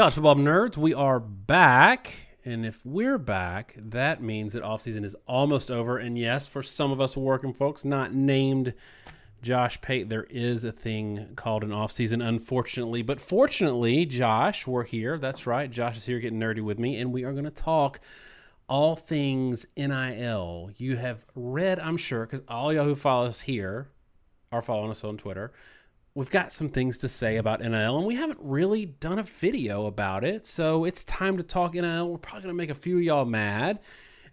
College football nerds, we are back. And if we're back, that means that offseason is almost over. And yes, for some of us working folks not named Josh Pate, there is a thing called an offseason, unfortunately. But fortunately, Josh, we're here. That's right. Josh is here getting nerdy with me. And we are going to talk all things NIL. You have read, I'm sure, because all y'all who follow us here are following us on Twitter we've got some things to say about NIL, and we haven't really done a video about it. So it's time to talk NIL. We're probably going to make a few y'all mad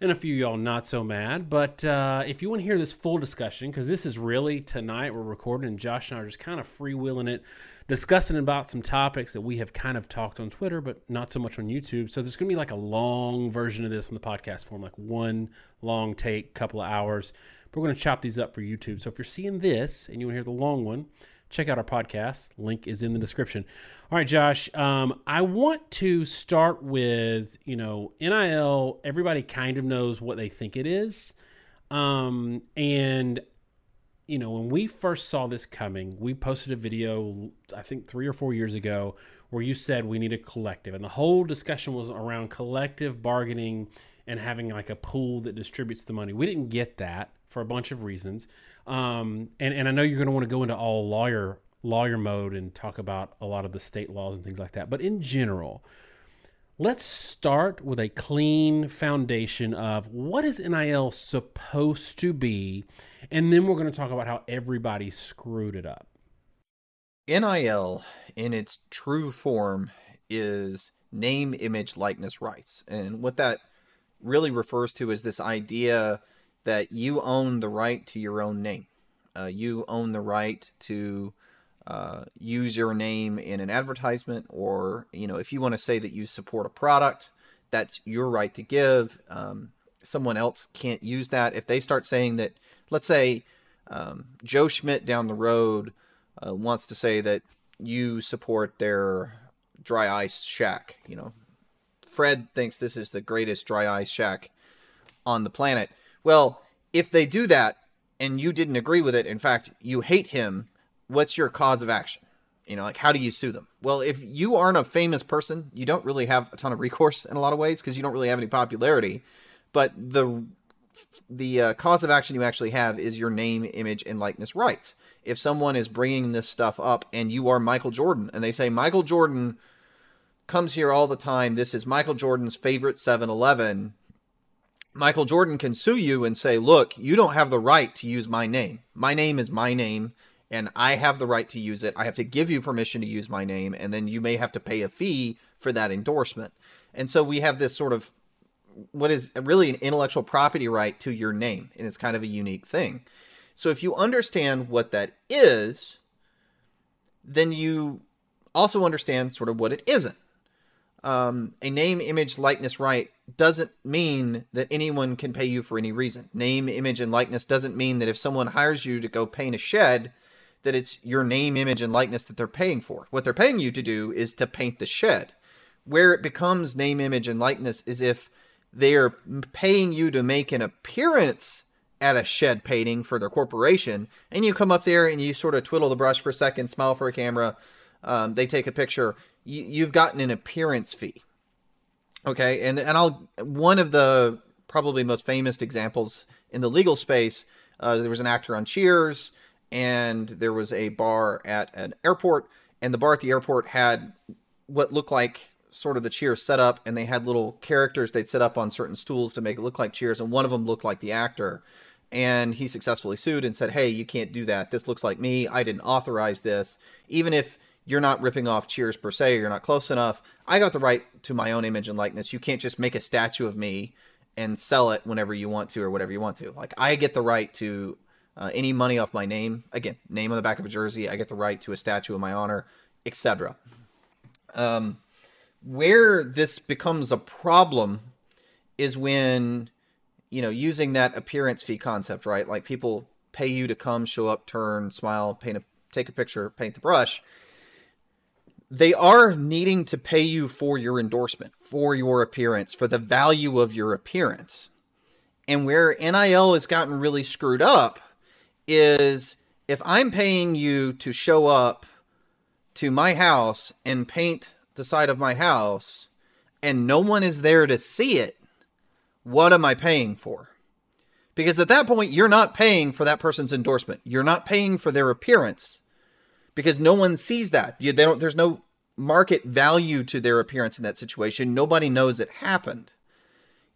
and a few y'all not so mad. But uh, if you want to hear this full discussion, because this is really tonight, we're recording, and Josh and I are just kind of freewheeling it, discussing about some topics that we have kind of talked on Twitter, but not so much on YouTube. So there's going to be like a long version of this in the podcast form, like one long take, couple of hours. We're going to chop these up for YouTube. So if you're seeing this and you want to hear the long one, check out our podcast. Link is in the description. All right, Josh. Um, I want to start with you know NIL. Everybody kind of knows what they think it is, um, and you know when we first saw this coming, we posted a video I think three or four years ago where you said we need a collective, and the whole discussion was around collective bargaining and having like a pool that distributes the money. We didn't get that for a bunch of reasons. Um, and, and I know you're going to want to go into all lawyer lawyer mode and talk about a lot of the state laws and things like that. But in general, let's start with a clean foundation of what is NIL supposed to be, and then we're going to talk about how everybody screwed it up. NIL in its true form is name, image, likeness rights. And what that really refers to is this idea that you own the right to your own name. Uh, you own the right to uh, use your name in an advertisement, or you know, if you want to say that you support a product, that's your right to give. Um, someone else can't use that. If they start saying that, let's say um, Joe Schmidt down the road uh, wants to say that you support their dry ice shack, you know, Fred thinks this is the greatest dry ice shack on the planet. Well, if they do that and you didn't agree with it, in fact, you hate him, what's your cause of action? You know, like how do you sue them? Well, if you aren't a famous person, you don't really have a ton of recourse in a lot of ways because you don't really have any popularity. But the the uh, cause of action you actually have is your name, image, and likeness rights. If someone is bringing this stuff up and you are Michael Jordan and they say Michael Jordan comes here all the time, this is Michael Jordan's favorite 7 Eleven Michael Jordan can sue you and say, look, you don't have the right to use my name. My name is my name, and I have the right to use it. I have to give you permission to use my name, and then you may have to pay a fee for that endorsement. And so we have this sort of what is really an intellectual property right to your name, and it's kind of a unique thing. So if you understand what that is, then you also understand sort of what it isn't um, a name, image, likeness right doesn't mean that anyone can pay you for any reason. Name, image, and likeness doesn't mean that if someone hires you to go paint a shed, that it's your name, image, and likeness that they're paying for. What they're paying you to do is to paint the shed. Where it becomes name, image, and likeness is if they are paying you to make an appearance at a shed painting for their corporation, and you come up there and you sort of twiddle the brush for a second, smile for a camera, um, they take a picture. You, you've gotten an appearance fee. Okay, and and I'll one of the probably most famous examples in the legal space. Uh, there was an actor on Cheers, and there was a bar at an airport, and the bar at the airport had what looked like sort of the Cheers setup, and they had little characters they'd set up on certain stools to make it look like Cheers, and one of them looked like the actor. And he successfully sued and said, "Hey, you can't do that. This looks like me. I didn't authorize this. Even if you're not ripping off Cheers per se, you're not close enough. I got the right to my own image and likeness. You can't just make a statue of me and sell it whenever you want to or whatever you want to. Like I get the right to uh, any money off my name. Again, name on the back of a jersey. I get the right to a statue in my honor, etc. Um, where this becomes a problem is when you know using that appearance fee concept, right? Like people pay you to come, show up, turn, smile, paint a take a picture, paint the brush they are needing to pay you for your endorsement, for your appearance, for the value of your appearance. And where NIL has gotten really screwed up is if I'm paying you to show up to my house and paint the side of my house and no one is there to see it, what am I paying for? Because at that point, you're not paying for that person's endorsement. You're not paying for their appearance because no one sees that. You, they don't. There's no market value to their appearance in that situation. Nobody knows it happened.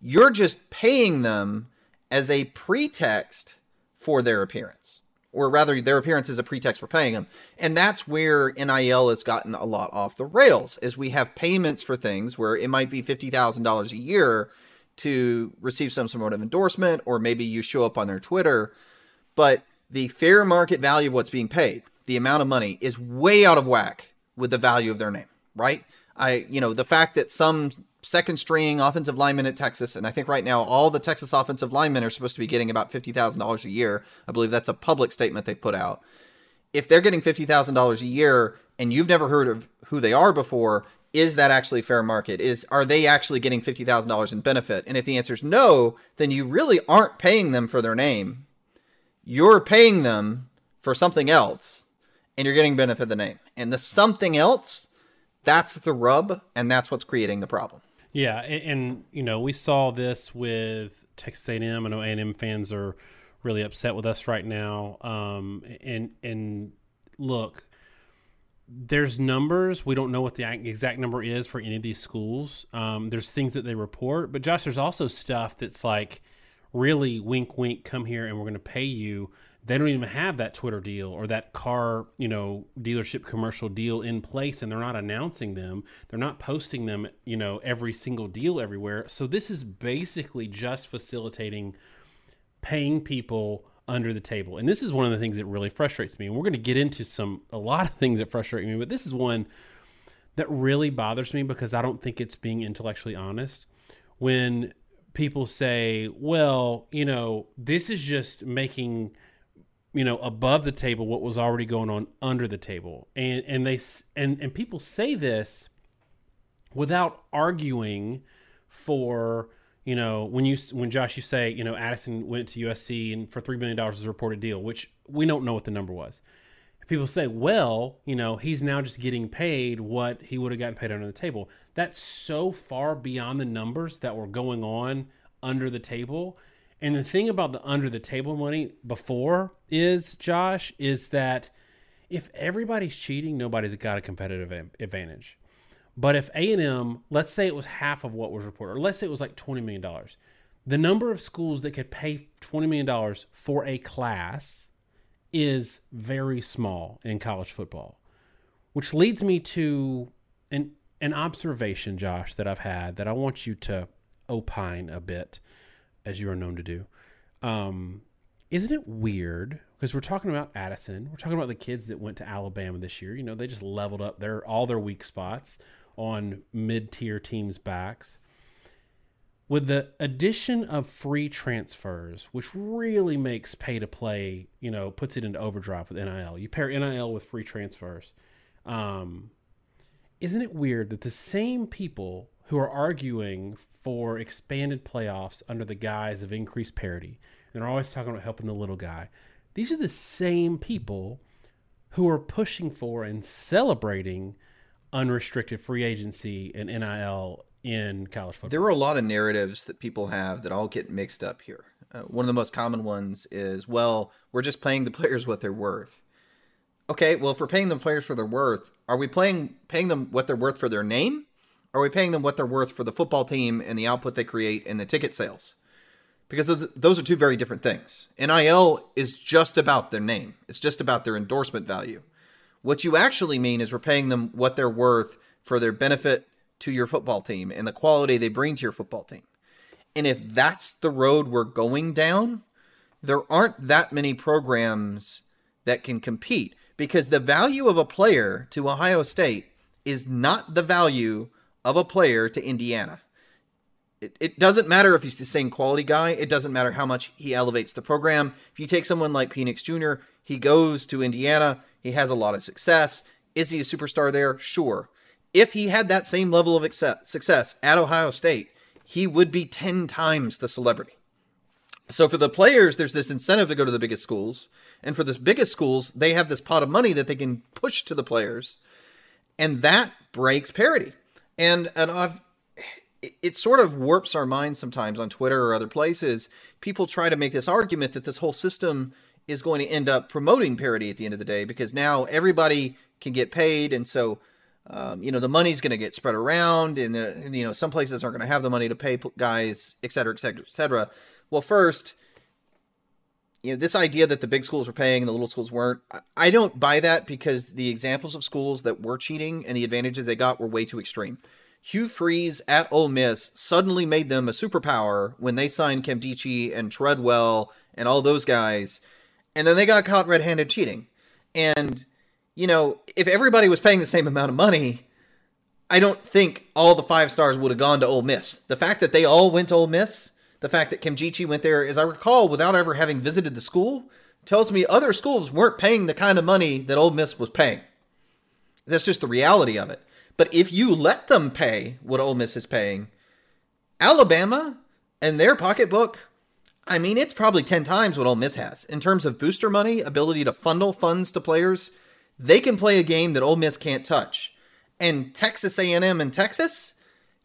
You're just paying them as a pretext for their appearance, or rather, their appearance is a pretext for paying them. And that's where NIL has gotten a lot off the rails, is we have payments for things where it might be fifty thousand dollars a year to receive some sort of endorsement, or maybe you show up on their Twitter, but the fair market value of what's being paid, the amount of money, is way out of whack with the value of their name, right? I, you know, the fact that some second string offensive lineman at Texas, and I think right now all the Texas offensive linemen are supposed to be getting about $50,000 a year. I believe that's a public statement they put out. If they're getting $50,000 a year and you've never heard of who they are before, is that actually fair market? Is are they actually getting $50,000 in benefit? And if the answer is no, then you really aren't paying them for their name. You're paying them for something else and you're getting benefit of the name. And the something else, that's the rub, and that's what's creating the problem. Yeah, and, and you know we saw this with Texas A&M. I know A&M fans are really upset with us right now. Um, and and look, there's numbers. We don't know what the exact number is for any of these schools. Um, there's things that they report, but Josh, there's also stuff that's like really wink, wink. Come here, and we're going to pay you they don't even have that Twitter deal or that car, you know, dealership commercial deal in place and they're not announcing them. They're not posting them, you know, every single deal everywhere. So this is basically just facilitating paying people under the table. And this is one of the things that really frustrates me. And we're going to get into some a lot of things that frustrate me, but this is one that really bothers me because I don't think it's being intellectually honest. When people say, "Well, you know, this is just making you know above the table what was already going on under the table. And and they and and people say this without arguing for you know when you when Josh you say you know Addison went to USC and for 3 million dollars was a reported deal which we don't know what the number was. People say well you know he's now just getting paid what he would have gotten paid under the table. That's so far beyond the numbers that were going on under the table and the thing about the under the table money before is, Josh, is that if everybody's cheating, nobody's got a competitive advantage. But if A&M, let's say it was half of what was reported, or let's say it was like $20 million, the number of schools that could pay $20 million for a class is very small in college football, which leads me to an, an observation, Josh, that I've had that I want you to opine a bit as you are known to do. Um, isn't it weird? Because we're talking about Addison, we're talking about the kids that went to Alabama this year. You know, they just leveled up their all their weak spots on mid tier teams' backs. with the addition of free transfers, which really makes pay to play, you know, puts it into overdrive with NIL. You pair NIL with free transfers. Um, isn't it weird that the same people who are arguing for expanded playoffs under the guise of increased parity, and they're always talking about helping the little guy, these are the same people who are pushing for and celebrating unrestricted free agency and NIL in college football. There are a lot of narratives that people have that all get mixed up here. Uh, one of the most common ones is, well, we're just paying the players what they're worth. Okay, well, if we're paying the players for their worth, are we playing paying them what they're worth for their name? Are we paying them what they're worth for the football team and the output they create and the ticket sales? Because those are two very different things. NIL is just about their name. It's just about their endorsement value. What you actually mean is we're paying them what they're worth for their benefit to your football team and the quality they bring to your football team. And if that's the road we're going down, there aren't that many programs that can compete because the value of a player to Ohio State is not the value of a player to Indiana. It, it doesn't matter if he's the same quality guy. It doesn't matter how much he elevates the program. If you take someone like Penix Jr., he goes to Indiana, he has a lot of success. Is he a superstar there? Sure if he had that same level of success at Ohio State, he would be 10 times the celebrity. So for the players, there's this incentive to go to the biggest schools. And for the biggest schools, they have this pot of money that they can push to the players. And that breaks parity. And and I've it sort of warps our minds sometimes on Twitter or other places. People try to make this argument that this whole system is going to end up promoting parity at the end of the day because now everybody can get paid and so um, you know the money's going to get spread around and, uh, and, you know some places aren't going to have the money to pay guys et cetera et cetera et cetera well first you know this idea that the big schools were paying and the little schools weren't i don't buy that because the examples of schools that were cheating and the advantages they got were way too extreme hugh freeze at Ole Miss suddenly made them a superpower when they signed Nkemdiche and treadwell and all those guys and then they got caught red-handed cheating and you know, if everybody was paying the same amount of money, I don't think all the five stars would have gone to Ole Miss. The fact that they all went to Ole Miss, the fact that Nkemdiche went there, as I recall, without ever having visited the school, tells me other schools weren't paying the kind of money that Ole Miss was paying. That's just the reality of it. But if you let them pay what Ole Miss is paying, Alabama and their pocketbook, I mean, it's probably 10 times what Ole Miss has in terms of booster money, ability to funnel funds to players they can play a game that Ole Miss can't touch. And Texas A&M and Texas,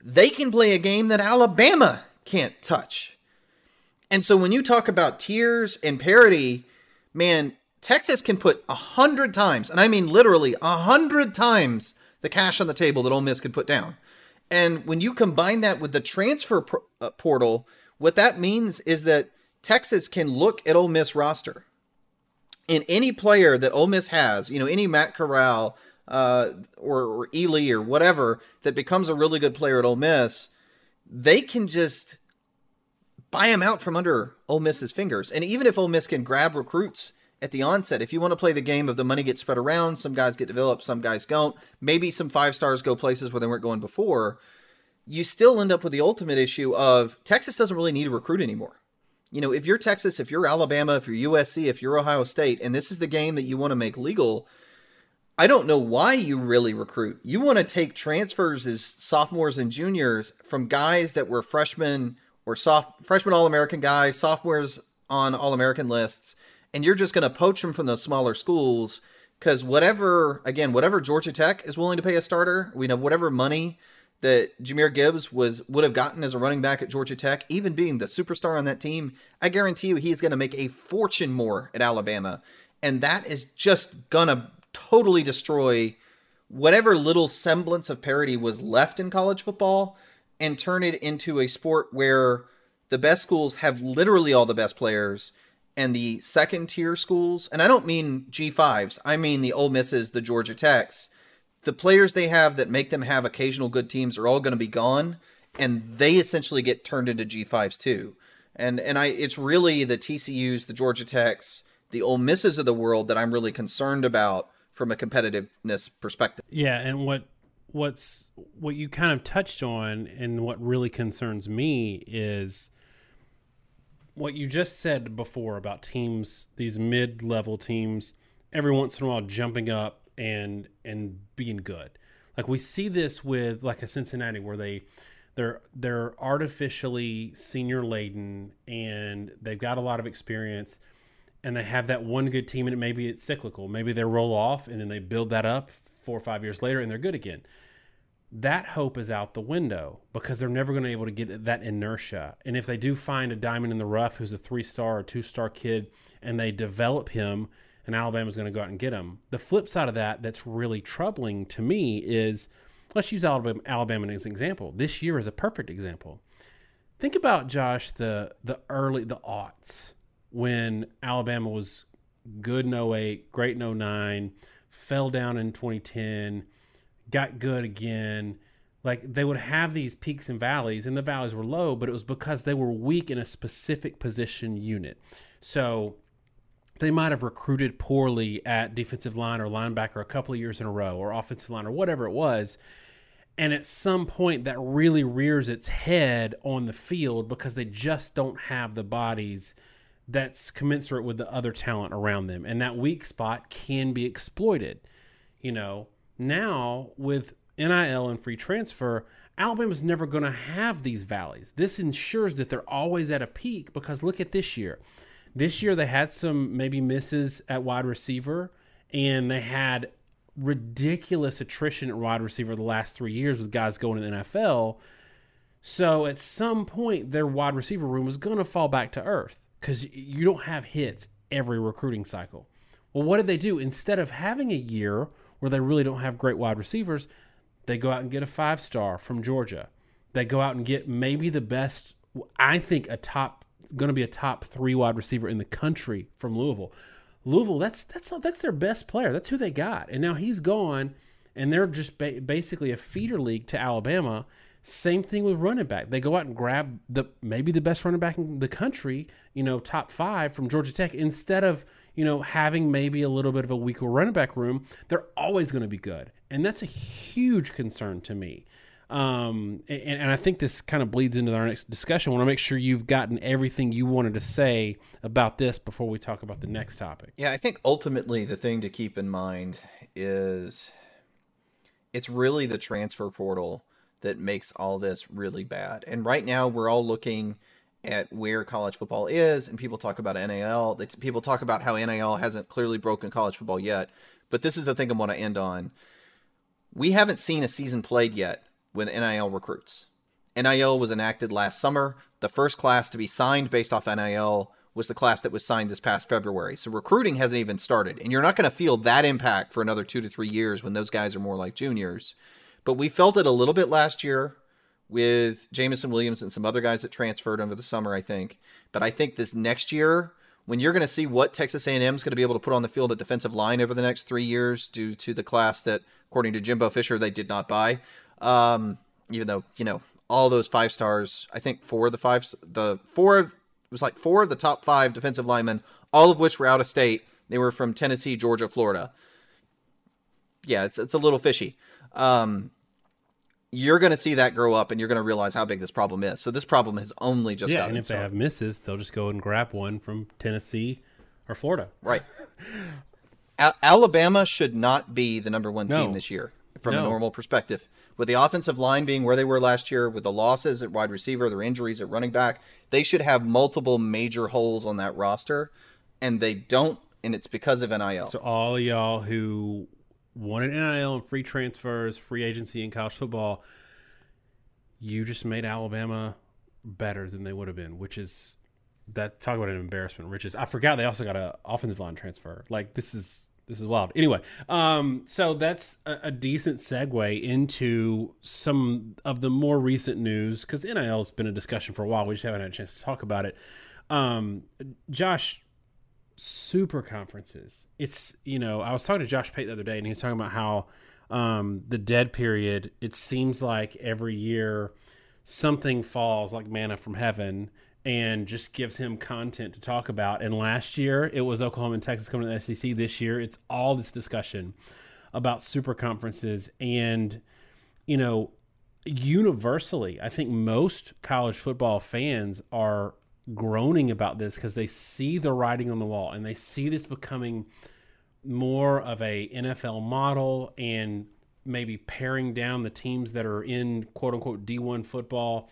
they can play a game that Alabama can't touch. And so when you talk about tiers and parity, man, Texas can put a hundred times, and I mean literally a hundred times the cash on the table that Ole Miss could put down. And when you combine that with the transfer uh, portal, what that means is that Texas can look at Ole Miss roster and any player that Ole Miss has, you know, any Matt Corral uh, or, or Ely or whatever that becomes a really good player at Ole Miss, they can just buy him out from under Ole Miss's fingers. And even if Ole Miss can grab recruits at the onset, if you want to play the game of the money gets spread around, some guys get developed, some guys don't. Maybe some five stars go places where they weren't going before. You still end up with the ultimate issue of Texas doesn't really need to recruit anymore you know, if you're Texas, if you're Alabama, if you're USC, if you're Ohio State, and this is the game that you want to make legal, I don't know why you really recruit. You want to take transfers as sophomores and juniors from guys that were freshmen or soft freshman All American guys, sophomores on All American lists, and you're just going to poach them from those smaller schools because whatever, again, whatever Georgia Tech is willing to pay a starter, we know whatever money that Jahmyr Gibbs was would have gotten as a running back at Georgia Tech, even being the superstar on that team, I guarantee you he's going to make a fortune more at Alabama, and that is just gonna totally destroy whatever little semblance of parity was left in college football and turn it into a sport where the best schools have literally all the best players and the second tier schools, and I don't mean G5s, I mean the Ole Misses, the Georgia Techs, the players they have that make them have occasional good teams are all going to be gone, and they essentially get turned into G5s too. And and I it's really the TCU's, the Georgia Techs, the Ole Misses of the world that I'm really concerned about from a competitiveness perspective. Yeah, and what what's what you kind of touched on and what really concerns me is what you just said before about teams these mid-level teams every once in a while jumping up and and being good like we see this with like a Cincinnati where they they're they're artificially senior laden and they've got a lot of experience and they have that one good team and maybe it's cyclical maybe they roll off and then they build that up four or five years later and they're good again that hope is out the window because they're never going to be able to get that inertia. And if they do find a diamond in the rough who's a three star or two star kid and they develop him, and Alabama's going to go out and get him. The flip side of that, that's really troubling to me, is let's use Alabama, Alabama as an example. This year is a perfect example. Think about Josh the the early the aughts when Alabama was good in 08, great in 09, fell down in 2010 got good again. Like they would have these peaks and valleys, and the valleys were low, but it was because they were weak in a specific position unit. So they might have recruited poorly at defensive line or linebacker a couple of years in a row, or offensive line, or whatever it was. And at some point, that really rears its head on the field because they just don't have the bodies that's commensurate with the other talent around them. And that weak spot can be exploited. You know, now, with NIL and free transfer, Alabama's never going to have these valleys. This ensures that they're always at a peak because look at this year. This year, they had some maybe misses at wide receiver, and they had ridiculous attrition at wide receiver the last three years with guys going to the NFL. So at some point, their wide receiver room was going to fall back to earth because you don't have hits every recruiting cycle. Well, what did they do? Instead of having a year where they really don't have great wide receivers, they go out and get a five star from Georgia. They go out and get maybe the best, I think, a top, going to be a top three wide receiver in the country from Louisville. Louisville, that's that's that's their best player. That's who they got, and now he's gone, and they're just ba- basically a feeder league to Alabama. Same thing with running back. They go out and grab the maybe the best running back in the country, you know, top five from Georgia Tech, instead of you know, having maybe a little bit of a weaker running back room, they're always going to be good. And that's a huge concern to me. Um, and, and I think this kind of bleeds into our next discussion. I want to make sure you've gotten everything you wanted to say about this before we talk about the next topic. Yeah, I think ultimately the thing to keep in mind is it's really the transfer portal that makes all this really bad. And right now we're all looking at where college football is, and people talk about NIL. People talk about how NIL hasn't clearly broken college football yet. But this is the thing I want to end on. We haven't seen a season played yet with NIL recruits. NIL was enacted last summer. The first class to be signed based off NIL was the class that was signed this past February. So recruiting hasn't even started. And you're not going to feel that impact for another two to three years when those guys are more like juniors. But we felt it a little bit last year with Jameson Williams and some other guys that transferred over the summer, I think. But I think this next year, when you're going to see what Texas A&M is going to be able to put on the field at defensive line over the next three years, due to the class that, according to Jimbo Fisher, they did not buy. Um, even though you know all those five stars, I think four of the five, the four of it was like four of the top five defensive linemen, all of which were out of state. They were from Tennessee, Georgia, Florida. Yeah, it's it's a little fishy. Um, you're going to see that grow up and you're going to realize how big this problem is. So this problem has only just yeah, and if started. they have misses, they'll just go and grab one from Tennessee or Florida. Right. Alabama should not be the number one team no. this year from no. a normal perspective. With the offensive line being where they were last year, with the losses at wide receiver, their injuries at running back, they should have multiple major holes on that roster, and they don't, and it's because of NIL. So all y'all who wanted NIL and free transfers, free agency in college football, you just made Alabama better than they would have been, which is that talk about an embarrassment riches. I forgot they also got an offensive line transfer. Like this is this is wild. Anyway, um, so that's a, a, decent segue into some of the more recent news because NIL has been a discussion for a while. We just haven't had a chance to talk about it. Um, Josh, super conferences. It's you know I was talking to Josh Pate the other day, and he was talking about how um, the dead period. It seems like every year something falls like manna from heaven and just gives him content to talk about. And last year it was Oklahoma and Texas coming to the SEC. This year it's all this discussion about super conferences and you know, universally, I think most college football fans are groaning about this because they see the writing on the wall and they see this becoming more of a NFL model and maybe paring down the teams that are in quote unquote D1 football.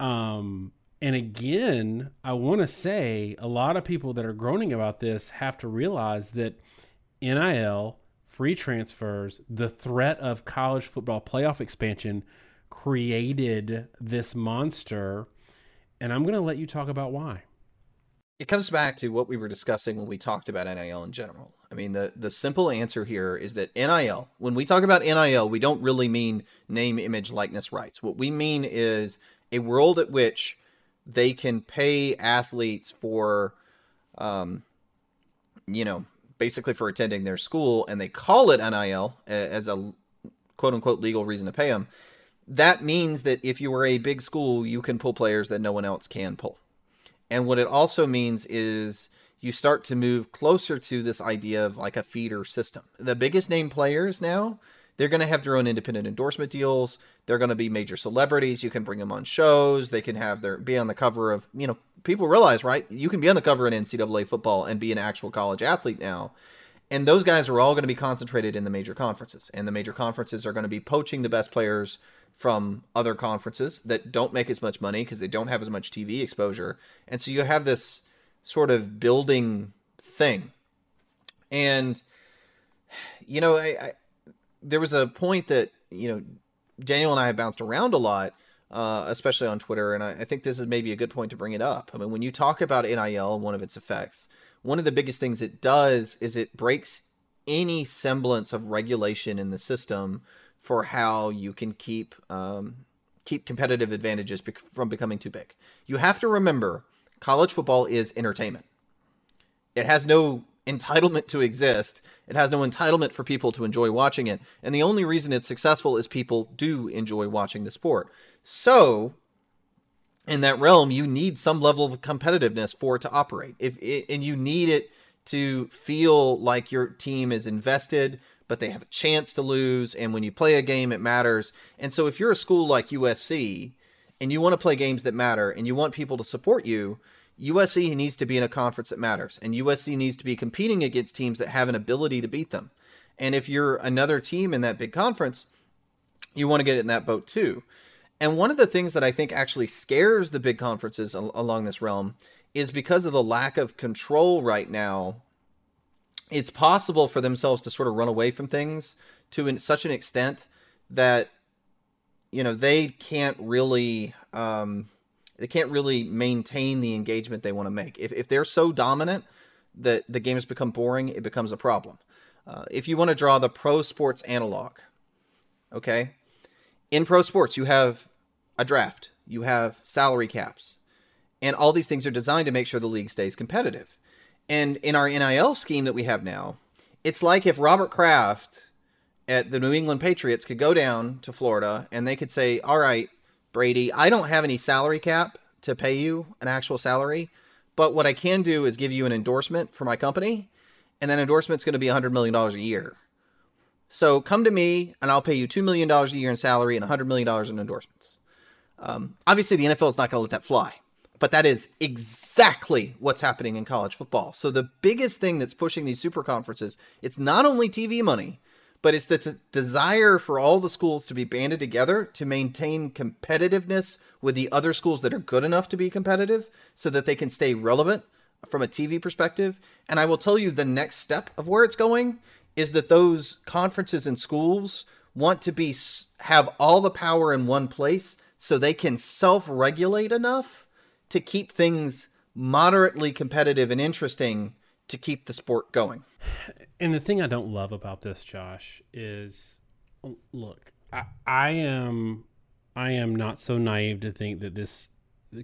Um, and again, I want to say a lot of people that are groaning about this have to realize that NIL, free transfers, the threat of college football playoff expansion created this monster. And I'm going to let you talk about why. It comes back to what we were discussing when we talked about NIL in general. I mean, the, the simple answer here is that NIL, when we talk about NIL, we don't really mean name, image, likeness rights. What we mean is a world at which they can pay athletes for, um, you know, basically for attending their school, and they call it NIL as a quote unquote legal reason to pay them. That means that if you are a big school, you can pull players that no one else can pull. And what it also means is you start to move closer to this idea of like a feeder system. The biggest name players now, they're going to have their own independent endorsement deals. They're going to be major celebrities. You can bring them on shows. They can have their be on the cover of, you know, people realize, right? You can be on the cover in NCAA football and be an actual college athlete now. And those guys are all going to be concentrated in the major conferences. And the major conferences are going to be poaching the best players from other conferences that don't make as much money because they don't have as much TV exposure. And so you have this sort of building thing. And, you know, I, I there was a point that, you know, Daniel and I have bounced around a lot, uh, especially on Twitter. And I, I think this is maybe a good point to bring it up. I mean, when you talk about NIL one of its effects, one of the biggest things it does is it breaks any semblance of regulation in the system for how you can keep um, keep competitive advantages from becoming too big. You have to remember, college football is entertainment. It has no entitlement to exist. It has no entitlement for people to enjoy watching it. And the only reason it's successful is people do enjoy watching the sport. So, in that realm, you need some level of competitiveness for it to operate. If it, and you need it to feel like your team is invested, but they have a chance to lose. And when you play a game, it matters. And so if you're a school like USC and you want to play games that matter and you want people to support you, USC needs to be in a conference that matters. And USC needs to be competing against teams that have an ability to beat them. And if you're another team in that big conference, you want to get in that boat too. And one of the things that I think actually scares the big conferences along this realm is because of the lack of control right now it's possible for themselves to sort of run away from things to such an extent that you know they can't really um, they can't really maintain the engagement they want to make. If if they're so dominant that the game has become boring, it becomes a problem. Uh, if you want to draw the pro sports analog, okay, in pro sports you have a draft, you have salary caps, and all these things are designed to make sure the league stays competitive. And in our NIL scheme that we have now, it's like if Robert Kraft at the New England Patriots could go down to Florida and they could say, "All right, Brady, I don't have any salary cap to pay you an actual salary, but what I can do is give you an endorsement for my company, and that endorsement's going to be $100 million a year. So come to me, and I'll pay you $2 million a year in salary and $100 million in endorsements. Um, obviously, the NFL is not going to let that fly but that is exactly what's happening in college football. So the biggest thing that's pushing these super conferences, it's not only TV money, but it's the desire for all the schools to be banded together to maintain competitiveness with the other schools that are good enough to be competitive so that they can stay relevant from a TV perspective. And I will tell you the next step of where it's going is that those conferences and schools want to be have all the power in one place so they can self-regulate enough to keep things moderately competitive and interesting to keep the sport going. And the thing I don't love about this, Josh, is look, I, I am I am not so naive to think that this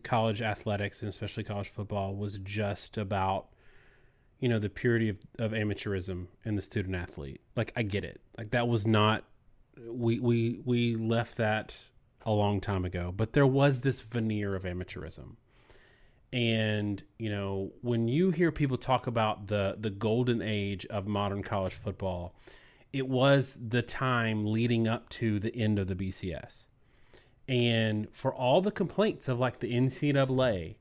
college athletics and especially college football was just about you know the purity of, of amateurism and the student athlete. Like I get it. Like that was not we we we left that a long time ago, but there was this veneer of amateurism and you know when you hear people talk about the the golden age of modern college football it was the time leading up to the end of the BCS. And for all the complaints of like the NCAA,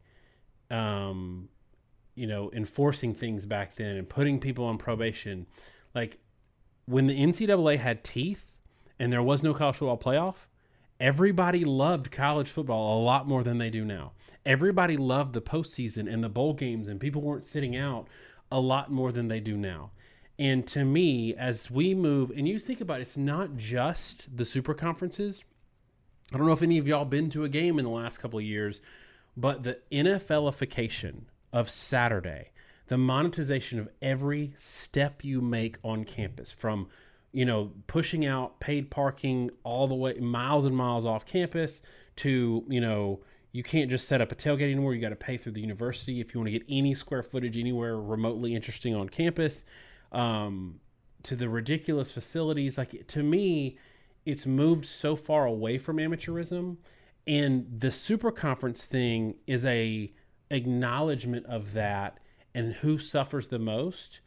um, you know, enforcing things back then and putting people on probation, like when the NCAA had teeth and there was no college football playoff, everybody loved college football a lot more than they do now. Everybody loved the postseason and the bowl games, and people weren't sitting out a lot more than they do now. And to me, as we move, and you think about it, it's not just the super conferences. I don't know if any of y'all been to a game in the last couple of years, but the NFLification of Saturday, the monetization of every step you make on campus from you know pushing out paid parking all the way miles and miles off campus to you know you can't just set up a tailgate anymore. You got to pay through the university if you want to get any square footage anywhere remotely interesting on campus. Um, to the ridiculous facilities like to me it's moved so far away from amateurism. And the super conference thing is a acknowledgement of that and who suffers the most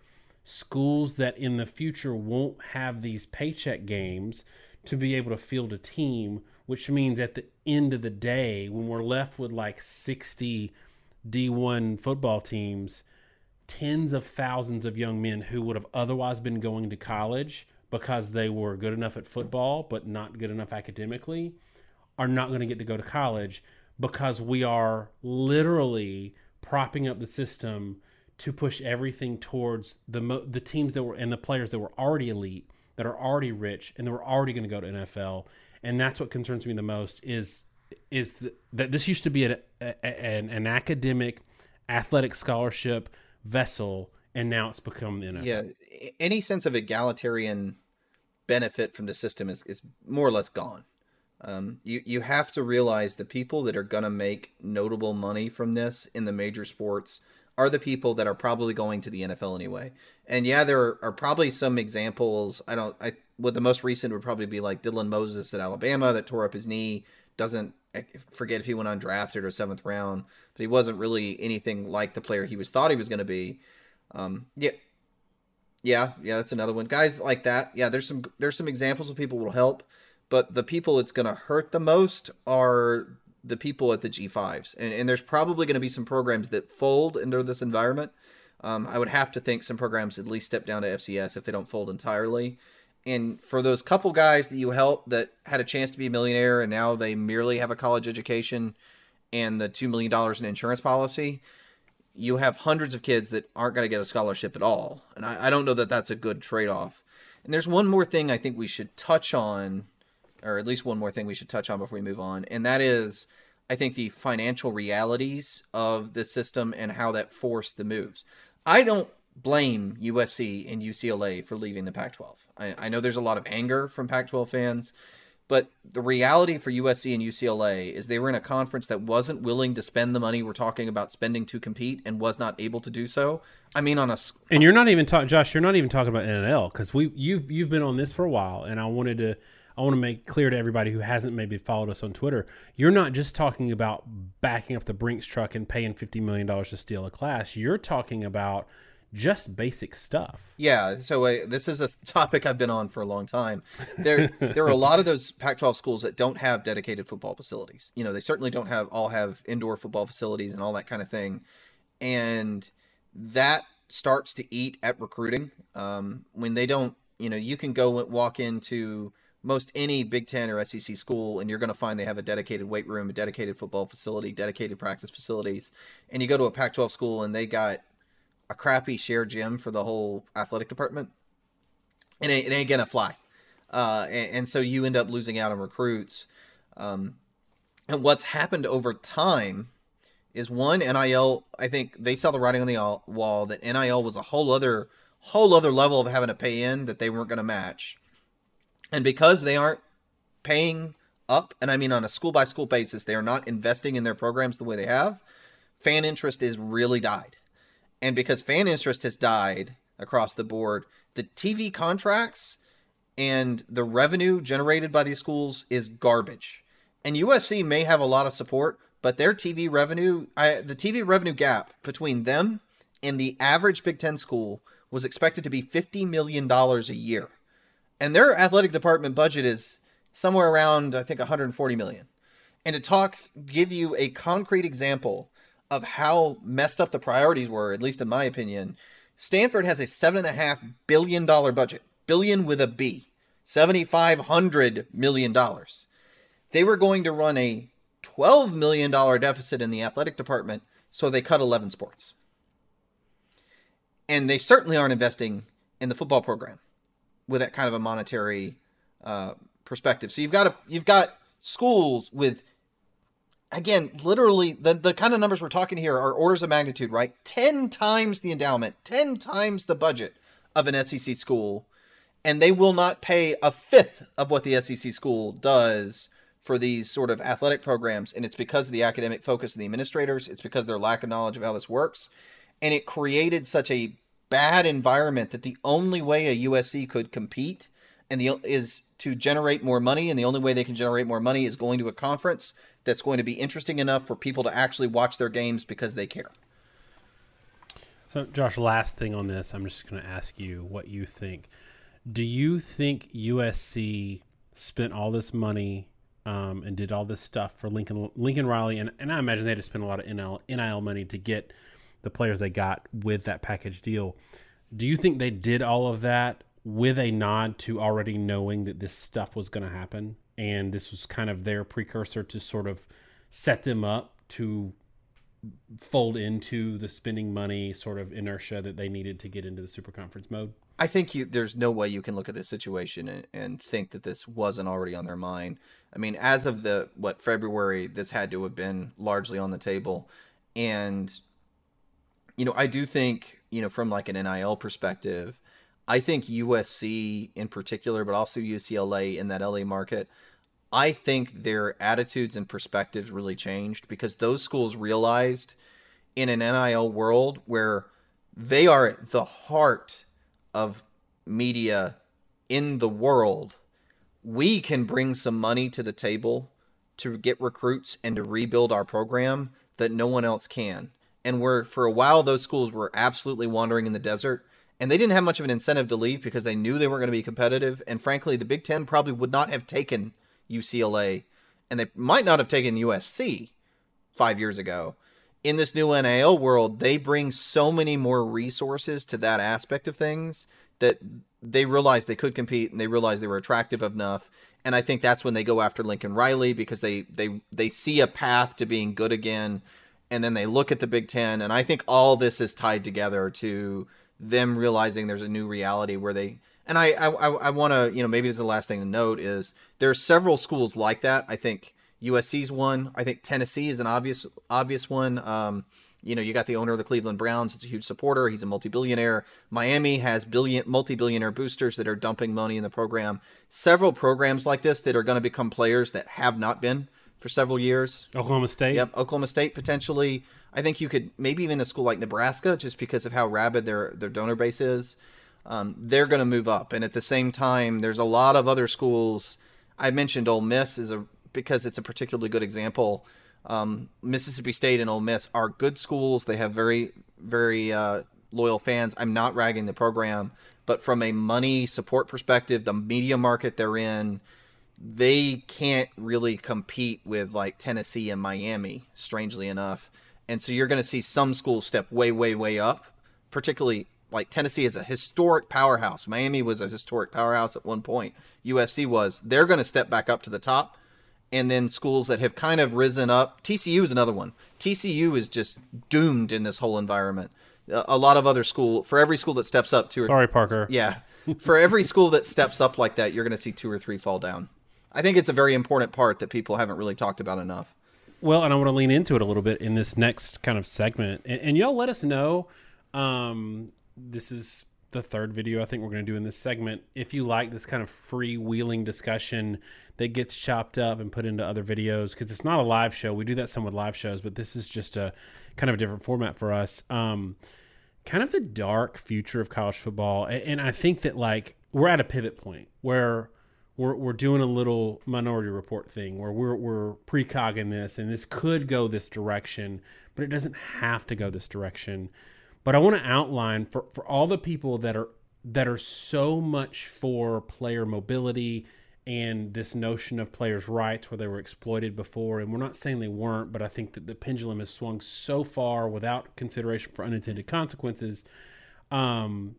schools that in the future won't have these paycheck games to be able to field a team which means at the end of the day when we're left with like 60 D1 football teams tens of thousands of young men who would have otherwise been going to college because they were good enough at football but not good enough academically are not going to get to go to college because we are literally propping up the system to push everything towards the mo- the teams that were and the players that were already elite, that are already rich, and that were already going to go to NFL. And that's what concerns me the most is is th- that this used to be a, a, an, an academic, athletic scholarship vessel, and now it's become the NFL. Yeah, any sense of egalitarian benefit from the system is, is more or less gone. Um, you you have to realize the people that are gonna make notable money from this in the major sports are the people that are probably going to the NFL anyway. And yeah, there are probably some examples. I don't. I what the most recent would probably be like Dylan Moses at Alabama that tore up his knee. Doesn't I forget if he went undrafted or seventh round, but he wasn't really anything like the player he was thought he was going to be. Um, yeah, yeah, yeah. That's another one. Guys like that. Yeah, there's some there's some examples of people will help, but the people it's going to hurt the most are the people at the G5s. And, and there's probably going to be some programs that fold into this environment. Um, I would have to think some programs at least step down to FCS if they don't fold entirely. And for those couple guys that you help that had a chance to be a millionaire and now they merely have a college education and the $2 million in insurance policy, you have hundreds of kids that aren't going to get a scholarship at all. And I, I don't know that that's a good trade off. And there's one more thing I think we should touch on or at least one more thing we should touch on before we move on, and that is, I think the financial realities of the system and how that forced the moves. I don't blame USC and UCLA for leaving the Pac-12. I, I know there's a lot of anger from Pac-12 fans, but the reality for USC and UCLA is they were in a conference that wasn't willing to spend the money we're talking about spending to compete and was not able to do so. I mean, on a and you're not even talking, Josh. You're not even talking about NNL because we you've you've been on this for a while, and I wanted to I want to make clear to everybody who hasn't maybe followed us on Twitter, you're not just talking about backing up the Brinks truck and paying $50 million to steal a class. You're talking about just basic stuff. Yeah, so uh, this is a topic I've been on for a long time. There there are a lot of those Pac-12 schools that don't have dedicated football facilities. You know, they certainly don't have all have indoor football facilities and all that kind of thing. And that starts to eat at recruiting. Um, when they don't, you know, you can go walk into most any Big Ten or SEC school, and you're going to find they have a dedicated weight room, a dedicated football facility, dedicated practice facilities. And you go to a Pac 12 school, and they got a crappy shared gym for the whole athletic department. It it ain't going to fly. Uh, and, and, so you end up losing out on recruits. Um, and what's happened over time is one NIL. I think they saw the writing on the wall that NIL was a whole other whole other level of having to pay in that they weren't going to match and because they aren't paying up, and I mean on a school by school basis, they are not investing in their programs the way they have, fan interest is really died. And because fan interest has died across the board, the TV contracts and the revenue generated by these schools is garbage. And USC may have a lot of support, but their TV revenue, I, the TV revenue gap between them and the average Big Ten school was expected to be $50 million a year and their athletic department budget is somewhere around I think 140 million. And to talk, give you a concrete example of how messed up the priorities were, at least in my opinion, Stanford has a seven and a half billion dollar budget, billion with a B, seventy-five hundred million dollars. They were going to run a twelve million dollar deficit in the athletic department, so they cut eleven sports. And they certainly aren't investing in the football program with that kind of a monetary uh, perspective. So you've got a, you've got schools with again, literally the, the kind of numbers we're talking here are orders of magnitude, right? 10 times the endowment, 10 times the budget of an SEC school, and they will not pay a fifth of what the SEC school does for these sort of athletic programs. And it's because of the academic focus of the administrators, it's because of their lack of knowledge of how this works. And it created such a bad environment that the only way a USC could compete and the is to generate more money and the only way they can generate more money is going to a conference that's going to be interesting enough for people to actually watch their games because they care. So, Josh, last thing on this, I'm just going to ask you what you think. Do you think USC spent all this money um, and did all this stuff for Lincoln Lincoln Riley? And, and I imagine they had to spend a lot of NIL, NIL money to get the players they got with that package deal. Do you think they did all of that with a nod to already knowing that this stuff was going to happen? and this was kind of their precursor to sort of set them up to fold into the spending money sort of inertia that they needed to get into the super conference mode. I think you, there's no way you can look at this situation and, and, think that this wasn't already on their mind. I mean, as of the what February, this had to have been largely on the table, and you know, I do think you know from like an NIL perspective, I think USC in particular, but also UCLA in that LA market, I think their attitudes and perspectives really changed because those schools realized in an NIL world where they are the heart of media in the world, we can bring some money to the table to get recruits and to rebuild our program that no one else can. And were for a while those schools were absolutely wandering in the desert and they didn't have much of an incentive to leave because they knew they weren't going to be competitive. And frankly, the Big Ten probably would not have taken UCLA, and they might not have taken USC five years ago. In this new NIL world, they bring so many more resources to that aspect of things that they realized they could compete and they realized they were attractive enough. And I think that's when they go after Lincoln Riley because they they they see a path to being good again, and then they look at the Big Ten. And I think all this is tied together to them realizing there's a new reality where they and I I, I want to you know maybe this is the last thing to note is there are several schools like that. I think USC's one. I think Tennessee is an obvious obvious one. Um, you know, you got the owner of the Cleveland Browns. It's a huge supporter. He's a multi-billionaire. Miami has billion multi-billionaire boosters that are dumping money in the program. Several programs like this that are going to become players that have not been for several years. Oklahoma State. Yep, Oklahoma State potentially. I think you could maybe even a school like Nebraska, just because of how rabid their their donor base is. Um, they're going to move up, and at the same time, there's a lot of other schools. I mentioned Ole Miss is a because it's a particularly good example. Um, Mississippi State and Ole Miss are good schools. They have very very uh, loyal fans. I'm not ragging the program, but from a money support perspective, the media market they're in, they can't really compete with like Tennessee and Miami. Strangely enough, and so you're going to see some schools step way, way, way up, particularly like Tennessee is a historic powerhouse. Miami was a historic powerhouse at one point. USC was. They're going to step back up to the top. And then schools that have kind of risen up. TCU is another one. TCU is just doomed in this whole environment. A lot of other school for every school that steps up to. Sorry, Parker. Yeah, for every school that steps up like that, you're going to see two or three fall down. I think it's a very important part that people haven't really talked about enough. Well, and I want to lean into it a little bit in this next kind of segment, and, and y'all let us know. Um, this is the third video I think we're going to do in this segment. If you like this kind of freewheeling discussion that gets chopped up and put into other videos, because it's not a live show, we do that some with live shows, but this is just a kind of a different format for us. Um, kind of the dark future of college football, and, and I think that like we're at a pivot point where we're, we're doing a little minority report thing where we're, we're precogging this and this could go this direction, but it doesn't have to go this direction. But I want to outline for, for all the people that are that are so much for player mobility and this notion of players' rights where they were exploited before. And we're not saying they weren't, but I think that the pendulum has swung so far without consideration for unintended consequences. Um,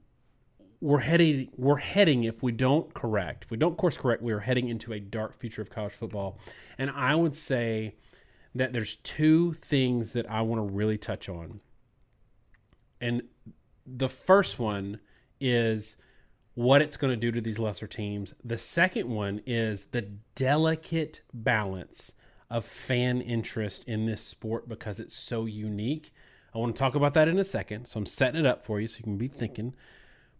we're heading we're heading if we don't correct if we don't course correct we are heading into a dark future of college football and i would say that there's two things that i want to really touch on and the first one is what it's going to do to these lesser teams. The second one is the delicate balance of fan interest in this sport because it's so unique. I want to talk about that in a second. So I'm setting it up for you so you can be thinking.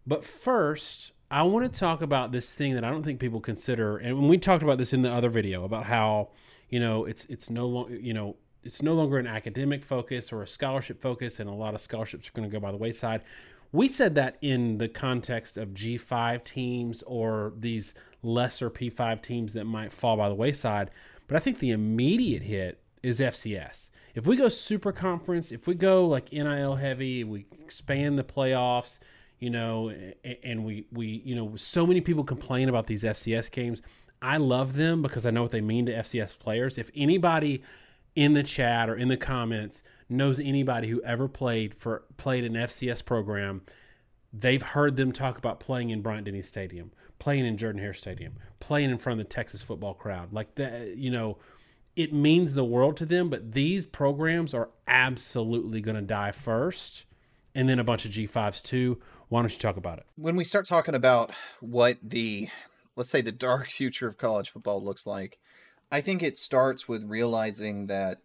But first, I want to talk about this thing that I don't think people consider. And when we talked about this in the other video about how, you know, it's it's no longer, you know, it's no longer an academic focus or a scholarship focus and a lot of scholarships are going to go by the wayside we said that in the context of G5 teams or these lesser P5 teams that might fall by the wayside. But I think the immediate hit is FCS. If we go super conference, if we go like NIL heavy, we expand the playoffs, you know, and we we you know, so many people complain about these FCS games. I love them because I know what they mean to FCS players. If anybody in the chat or in the comments knows anybody who ever played for played an FCS program, they've heard them talk about playing in Bryant Denny Stadium, playing in Jordan Hare Stadium, playing in front of the Texas football crowd. Like that, you know, it means the world to them. But these programs are absolutely going to die first, and then a bunch of G5s too. Why don't you talk about it? When we start talking about what the let's say the dark future of college football looks like, I think it starts with realizing that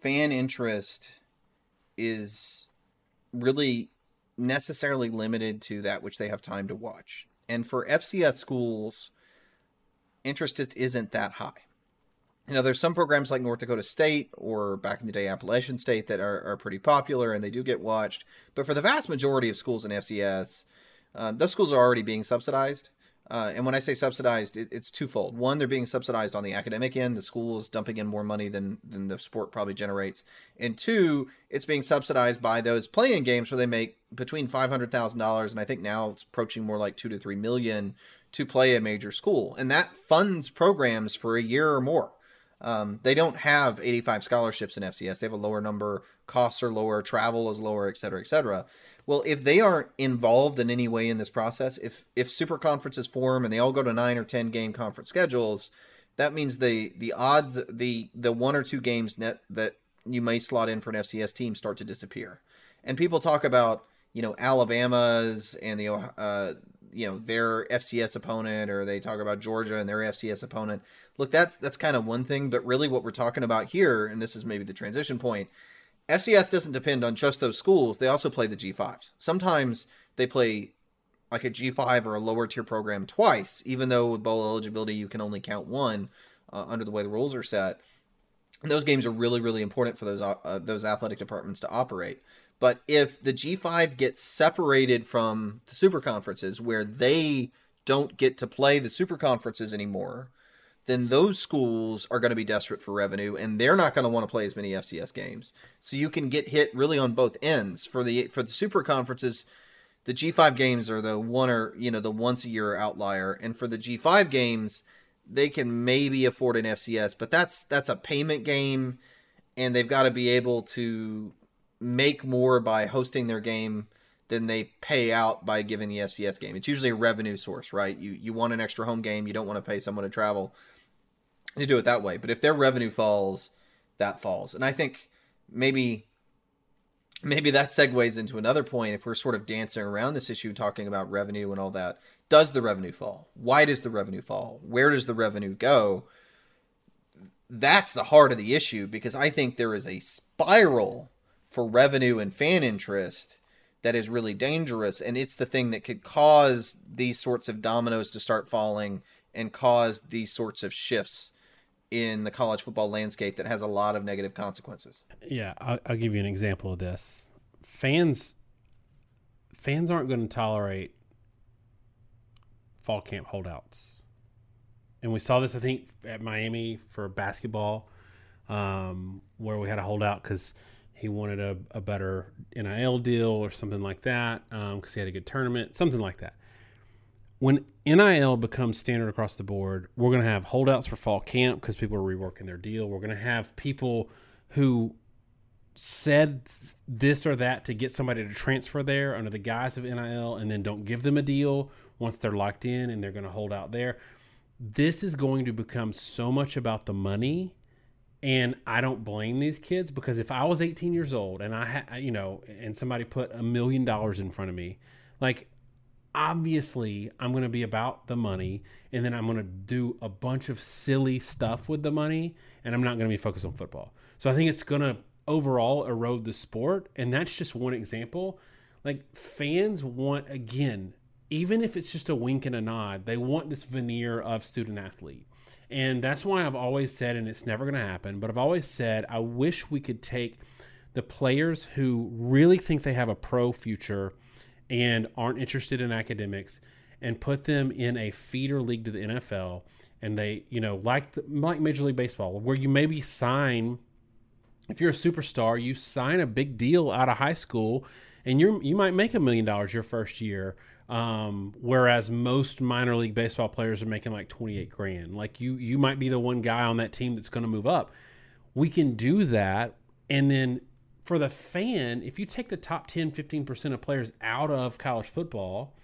fan interest is really necessarily limited to that which they have time to watch. And for FCS schools, interest just isn't that high. You know, there's some programs like North Dakota State or back in the day Appalachian State that are, are pretty popular and they do get watched. But for the vast majority of schools in FCS, uh, those schools are already being subsidized. Uh, and when I say subsidized, it, it's twofold. One, they're being subsidized on the academic end. The school is dumping in more money than than the sport probably generates. And two, it's being subsidized by those playing games where they make between five hundred thousand dollars and I think now it's approaching more like two to three million to play a major school, and that funds programs for a year or more. Um, they don't have 85 scholarships in FCS. They have a lower number. Costs are lower. Travel is lower, et cetera, et cetera. Well, if they aren't involved in any way in this process, if if super conferences form and they all go to nine or ten game conference schedules, that means the the odds the the one or two games net that you may slot in for an FCS team start to disappear. And people talk about you know Alabama's and the uh, you know their FCS opponent, or they talk about Georgia and their FCS opponent. Look, that's that's kind of one thing, but really what we're talking about here, and this is maybe the transition point, FCS doesn't depend on just those schools. They also play the G5s. Sometimes they play like a G5 or a lower tier program twice, even though with bowl eligibility you can only count one uh, under the way the rules are set. And those games are really, really important for those uh, those athletic departments to operate. But if the G5 gets separated from the super conferences, where they don't get to play the super conferences anymore, then those schools are going to be desperate for revenue and they're not going to want to play as many FCS games. So you can get hit really on both ends. For the for the super conferences, the G5 games are the one or, you know, the once a year outlier and for the G5 games, they can maybe afford an FCS, but that's that's a payment game and they've got to be able to make more by hosting their game than they pay out by giving the FCS game. It's usually a revenue source, right? You you want an extra home game, you don't want to pay someone to travel You do it that way. But if their revenue falls, that falls. And I think maybe maybe that segues into another point if we're sort of dancing around this issue talking about revenue and all that. Does the revenue fall? Why does the revenue fall? Where does the revenue go? That's the heart of the issue because I think there is a spiral for revenue and fan interest that is really dangerous and it's the thing that could cause these sorts of dominoes to start falling and cause these sorts of shifts in the college football landscape that has a lot of negative consequences. Yeah, I'll, I'll give you an example of this. Fans, fans aren't going to tolerate fall camp holdouts, and we saw this, I think, at Miami for basketball, um, where we had a holdout because he wanted a, a, better NIL deal or something like that because um, he had a good tournament, something like that. when NIL becomes standard across the board, we're going to have holdouts for fall camp because people are reworking their deal. We're going to have people who said this or that to get somebody to transfer there under the guise of NIL and then don't give them a deal once they're locked in and they're going to hold out there. This is going to become so much about the money and I don't blame these kids because if I was 18 years old and I had, you know, and somebody put a million dollars in front of me, like obviously I'm going to be about the money and then I'm going to do a bunch of silly stuff with the money and I'm not going to be focused on football. So I think it's going to overall erode the sport and that's just one example. Like fans want again, even if it's just a wink and a nod, they want this veneer of student athlete. And that's why I've always said, and it's never going to happen, but I've always said, I wish we could take the players who really think they have a pro future and aren't interested in academics and put them in a feeder league to the NFL. And they, you know, like the, like Major League Baseball, where you maybe sign, if you're a superstar, you sign a big deal out of high school, and you're you might make a million dollars your first year, um, whereas most minor league baseball players are making like 28 grand. Like you, you might be the one guy on that team that's going to move up. We can do that. And then for the fan, if you take the top 10, 15% of players out of college football,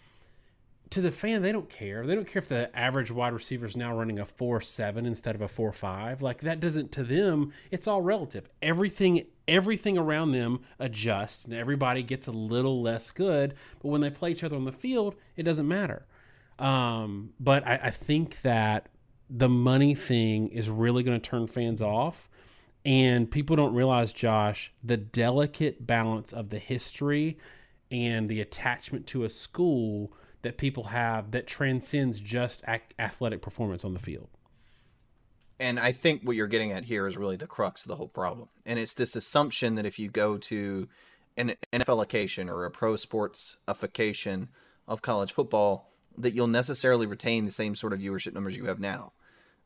to the fan, they don't care. They don't care if the average wide receiver is now running a 4 7 instead of a 4 5. Like that doesn't, to them, it's all relative. Everything everything around them adjusts and everybody gets a little less good. But when they play each other on the field, it doesn't matter. Um, but I, I think that the money thing is really going to turn fans off. And people don't realize, Josh, the delicate balance of the history and the attachment to a school that people have that transcends just athletic performance on the field and I think what you're getting at here is really the crux of the whole problem. And it's this assumption that if you go to an NFLification or a pro sportsification of college football, that you'll necessarily retain the same sort of viewership numbers you have now.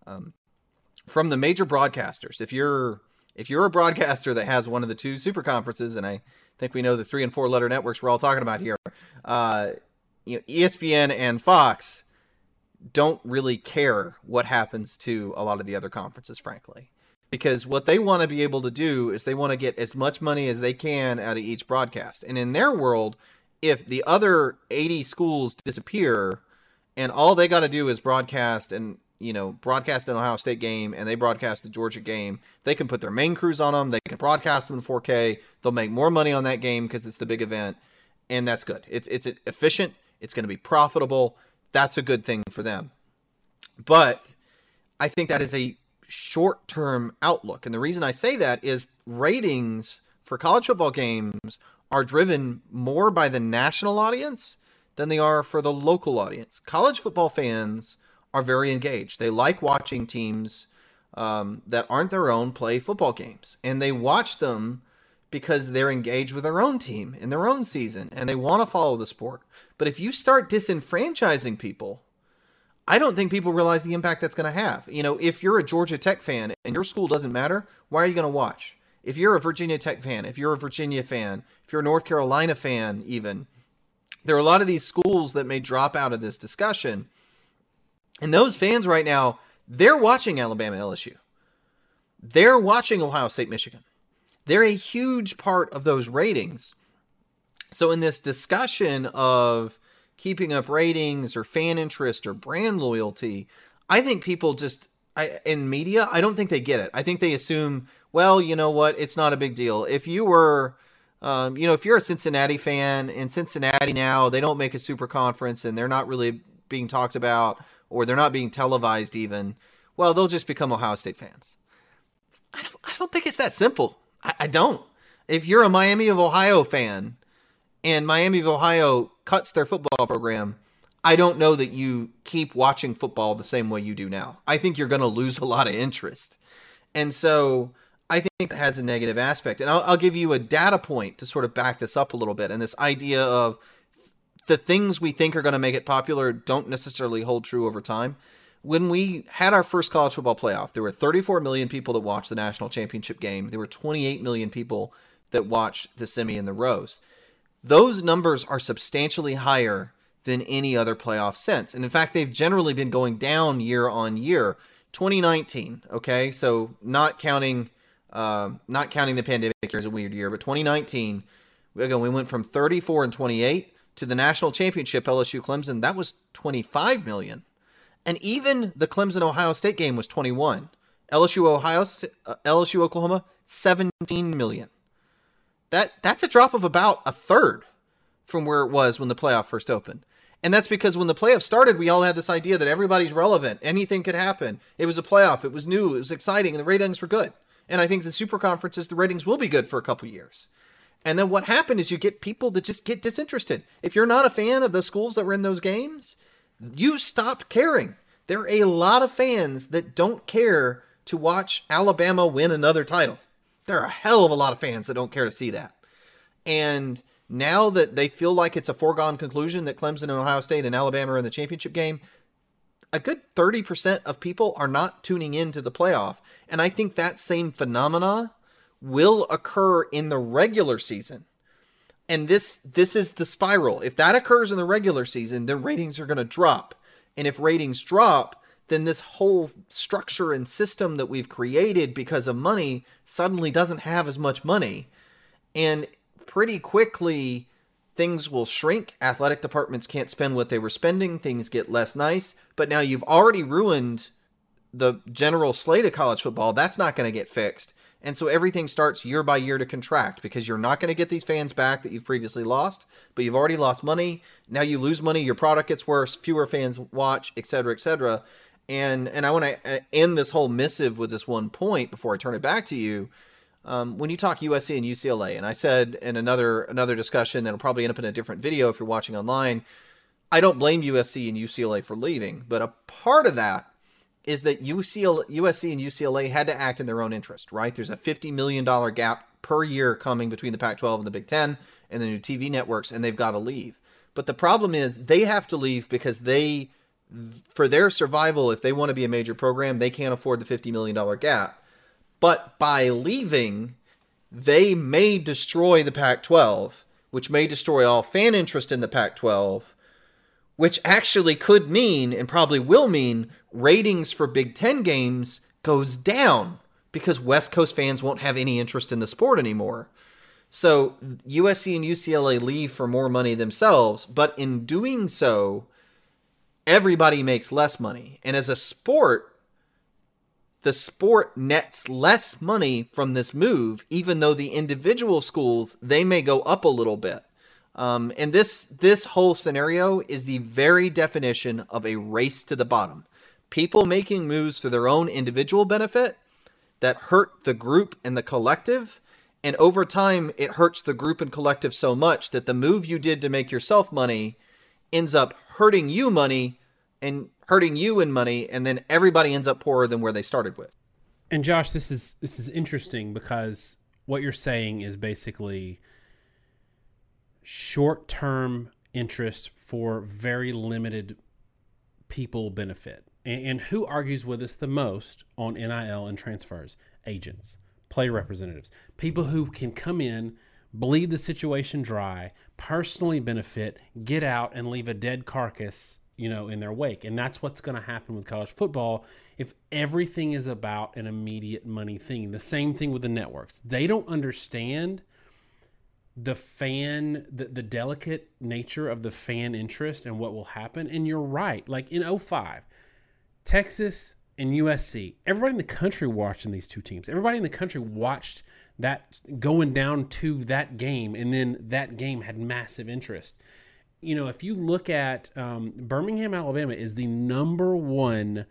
Um, from the major broadcasters, if you're if you're a broadcaster that has one of the two super conferences, and I think we know the three and four letter networks we're all talking about here, uh, you know, ESPN and Fox don't really care what happens to a lot of the other conferences, frankly. Because what they want to be able to do is they want to get as much money as they can out of each broadcast. And in their world, if the other 80 schools disappear and all they got to do is broadcast and you know broadcast an Ohio State game and they broadcast the Georgia game, they can put their main crews on them. They can broadcast them in 4K. They'll make more money on that game because it's the big event, and that's good. It's it's efficient. It's going to be profitable that's a good thing for them. But I think that is a short term outlook. And the reason I say that is ratings for college football games are driven more by the national audience than they are for the local audience. College football fans are very engaged. They like watching teams um, that aren't their own play football games, and they watch them because they're engaged with their own team in their own season and they want to follow the sport. But if you start disenfranchising people, I don't think people realize the impact that's going to have. You know, if you're a Georgia Tech fan and your school doesn't matter, why are you going to watch? If you're a Virginia Tech fan, if you're a Virginia fan, if you're a North Carolina fan, even, there are a lot of these schools that may drop out of this discussion. And those fans right now, they're watching Alabama LSU. They're watching Ohio State Michigan. They're a huge part of those ratings. So, in this discussion of keeping up ratings or fan interest or brand loyalty, I think people just, I, in media, I don't think they get it. I think they assume, well, you know what, it's not a big deal. If you were, um, you know, if you're a Cincinnati fan in Cincinnati now, they don't make a super conference and they're not really being talked about or they're not being televised even, well, they'll just become Ohio State fans. I don't, I don't think it's that simple. I, I don't. If you're a Miami of Ohio fan and Miami of Ohio cuts their football program, I don't know that you keep watching football the same way you do now. I think you're going to lose a lot of interest. And so I think that has a negative aspect. And I'll, I'll, give you a data point to sort of back this up a little bit. And this idea of the things we think are going to make it popular don't necessarily hold true over time when we had our first college football playoff, there were 34 million people that watched the national championship game. There were 28 million people that watched the semi and the rose. Those numbers are substantially higher than any other playoff since. And in fact, they've generally been going down year on year. 2019, okay, so not counting, uh, not counting the pandemic year a weird year, but 2019, again, we went from 34 and 28 to the national championship LSU Clemson. That was 25 million, and even the Clemson Ohio State game was 21. LSU Ohio, uh, LSU Oklahoma, 17 million. That that's a drop of about a third from where it was when the playoff first opened. And that's because when the playoff started, we all had this idea that everybody's relevant. Anything could happen. It was a playoff. It was new. It was exciting. And the ratings were good. And I think the super conferences, the ratings will be good for a couple years. And then what happened is you get people that just get disinterested. If you're not a fan of the schools that were in those games, you stopped caring. There are a lot of fans that don't care to watch Alabama win another title. There are a hell of a lot of fans that don't care to see that. And now that they feel like it's a foregone conclusion that Clemson and Ohio State and Alabama are in the championship game, a good 30% of people are not tuning into the playoff. And I think that same phenomena will occur in the regular season. And this this is the spiral. If that occurs in the regular season, then ratings are going to drop. And if ratings drop, then this whole structure and system that we've created because of money suddenly doesn't have as much money. And pretty quickly things will shrink. Athletic departments can't spend what they were spending. Things get less nice. But now you've already ruined the general slate of college football. That's not going to get fixed. And so everything starts year by year to contract because you're not going to get these fans back that you've previously lost, but you've already lost money. Now you lose money, your product gets worse, fewer fans watch, et cetera, et cetera. And and I want to uh, end this whole missive with this one point before I turn it back to you um, when you talk USC and UCLA, and I said in another another discussion that'll probably end up in a different video if you're watching online, I don't blame USC and UCLA for leaving, but a part of that is that UCLA, USC and UCLA had to act in their own interest, right? There's a $50 million gap per year coming between the Pac 12 and the Big Ten and the new TV networks, and they've got to leave. But the problem is they have to leave because they, for their survival, if they want to be a major program, they can't afford the $50 million gap. But by leaving, they may destroy the Pac 12, which may destroy all fan interest in the Pac 12, which actually could mean, and probably will mean, ratings for Big Ten games goes down because West Coast fans won't have any interest in the sport anymore. So USC and UCLA leave for more money themselves, but in doing so, everybody makes less money. And as a sport, the sport nets less money from this move, even though the individual schools they may go up a little bit. Um, and this this whole scenario is the very definition of a race to the bottom. People making moves for their own individual benefit that hurt the group and the collective. And over time, it hurts the group and collective so much that the move you did to make yourself money ends up hurting you money and hurting you in money, and then everybody ends up poorer than where they started with. And Josh, this is this is interesting because what you're saying is basically short-term interest for very limited people benefit. And, and who argues with us the most on NIL and transfers? Agents, play representatives, people who can come in, bleed the situation dry, personally benefit, get out, and leave a dead carcass you know, in their wake. And that's what's going to happen with college football if everything is about an immediate money thing. The same thing with the networks. They don't understand the fan the, the delicate nature of the fan interest and what will happen. And you're right like in 05 texas and usc everybody in the country watching these two teams. Everybody in the country watched that going down to that game and then that game had massive interest. You know, if you look at um, Birmingham, Alabama, is the number one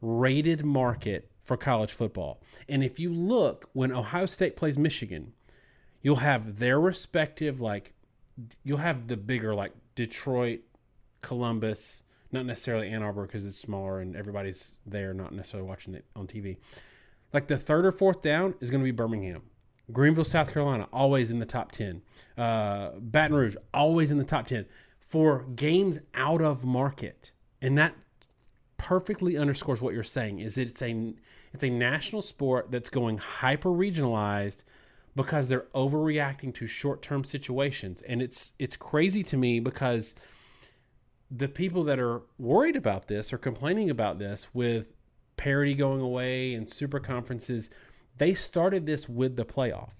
rated market for college football. And if you look when Ohio State plays Michigan, you'll have their respective like you'll have the bigger like Detroit, Columbus, not necessarily Ann Arbor because it's smaller and everybody's there, not necessarily watching it on TV. Like the third or fourth down is going to be Birmingham. Greenville, South Carolina, always in the top 10. Uh, Baton Rouge, always in the top 10 for games out of market. And that perfectly underscores what you're saying is it's a it's a national sport that's going hyper regionalized because they're overreacting to short-term situations and it's it's crazy to me because the people that are worried about this or complaining about this with parity going away and super conferences, they started this with the playoff.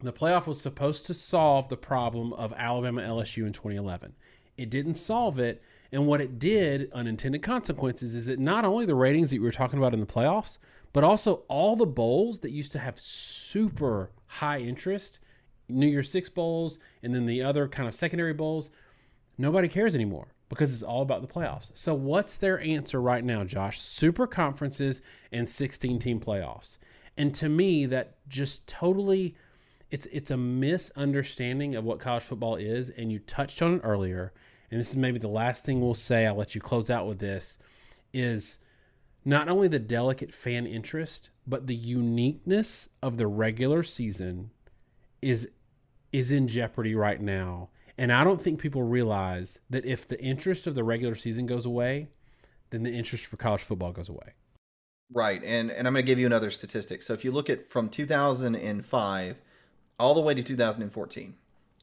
The playoff was supposed to solve the problem of Alabama LSU in 2011. It didn't solve it. And what it did, unintended consequences, is that not only the ratings that we were talking about in the playoffs, but also all the bowls that used to have super high interest, New Year's Six bowls, and then the other kind of secondary bowls, nobody cares anymore because it's all about the playoffs. So, what's their answer right now, Josh? Super conferences and 16 team playoffs. And to me, that just totally it's it's a misunderstanding of what college football is and you touched on it earlier and this is maybe the last thing we'll say i'll let you close out with this is not only the delicate fan interest but the uniqueness of the regular season is is in jeopardy right now and i don't think people realize that if the interest of the regular season goes away then the interest for college football goes away right and and i'm going to give you another statistic so if you look at from 2005 all the way to 2014.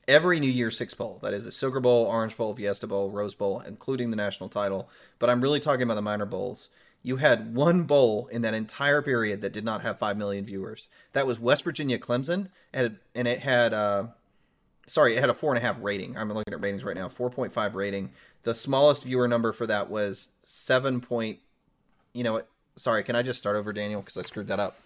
Every New Year's Six Bowl, that is the Sugar Bowl, Orange Bowl, Fiesta Bowl, Rose Bowl, including the national title, but I'm really talking about the minor bowls. You had one bowl in that entire period that did not have 5 million viewers. That was West Virginia Clemson, and and it had, uh, sorry, it had a 4.5 rating. I'm looking at ratings right now, 4.5 rating. The smallest viewer number for that was 7 point, you know what? Sorry, can I just start over, Daniel? Because I screwed that up.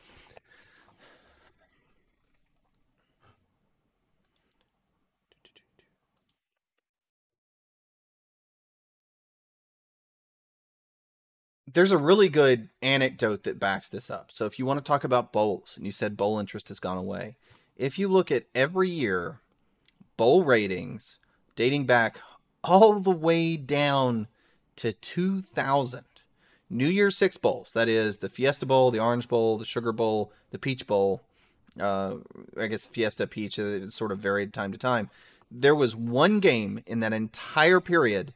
There's a really good anecdote that backs this up. So if you want to talk about bowls, and you said bowl interest has gone away, if you look at every year, bowl ratings dating back all the way down to 2000, New Year's Six bowls, that is the Fiesta Bowl, the Orange Bowl, the Sugar Bowl, the Peach Bowl, uh, I guess Fiesta Peach, it sort of varied time to time. There was one game in that entire period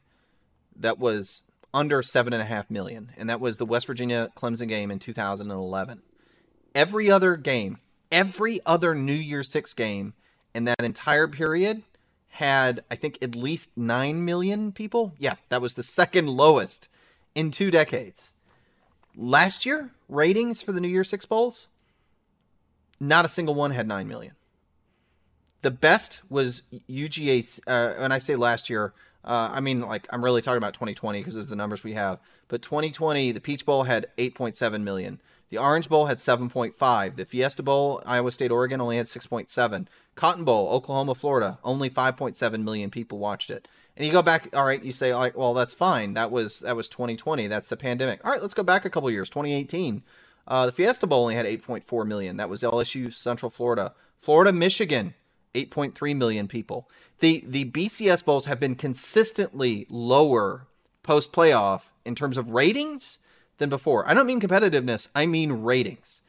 that was under seven and a half million, and that was the West Virginia Clemson game in 2011. Every other game, every other New Year's Six game in that entire period had, I think, at least nine million people. Yeah, that was the second lowest in two decades. Last year, ratings for the New Year's Six Bowls, not a single one had nine million. The best was UGA. Uh, I say last year, uh, I mean, like I'm really talking about 2020 because are the numbers we have. But 2020, the Peach Bowl had 8.7 million. The Orange Bowl had 7.5. The Fiesta Bowl, Iowa State, Oregon, only had 6.7. Cotton Bowl, Oklahoma, Florida, only 5.7 million people watched it. And you go back, all right, you say, like, well, that's fine. That was that was 2020. That's the pandemic. All right, let's go back a couple years. 2018, uh, the Fiesta Bowl only had 8.4 million. That was LSU, Central Florida, Florida, Michigan, 8.3 million people. The the BCS bowls have been consistently lower post playoff in terms of ratings than before. I don't mean competitiveness, I mean ratings.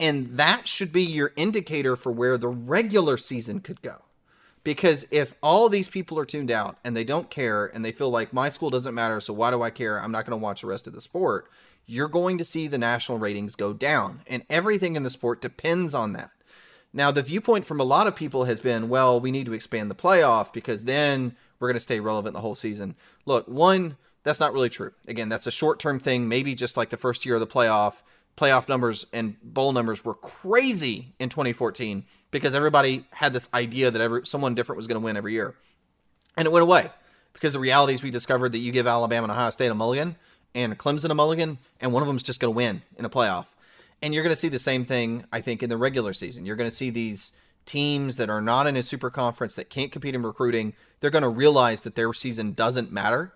And that should be your indicator for where the regular season could go. Because if all these people are tuned out and they don't care and they feel like my school doesn't matter, so why do I care? I'm not going to watch the rest of the sport. You're going to see the national ratings go down. And everything in the sport depends on that. Now, the viewpoint from a lot of people has been, well, we need to expand the playoff because then we're going to stay relevant the whole season. Look, one, that's not really true. Again, that's a short term thing, maybe just like the first year of the playoff. Playoff numbers and bowl numbers were crazy in 2014 because everybody had this idea that every, someone different was going to win every year. And it went away because the reality is we discovered that you give Alabama and Ohio State a mulligan and Clemson a mulligan, and one of them is just going to win in a playoff. And you're going to see the same thing, I think, in the regular season. You're going to see these teams that are not in a super conference that can't compete in recruiting. They're going to realize that their season doesn't matter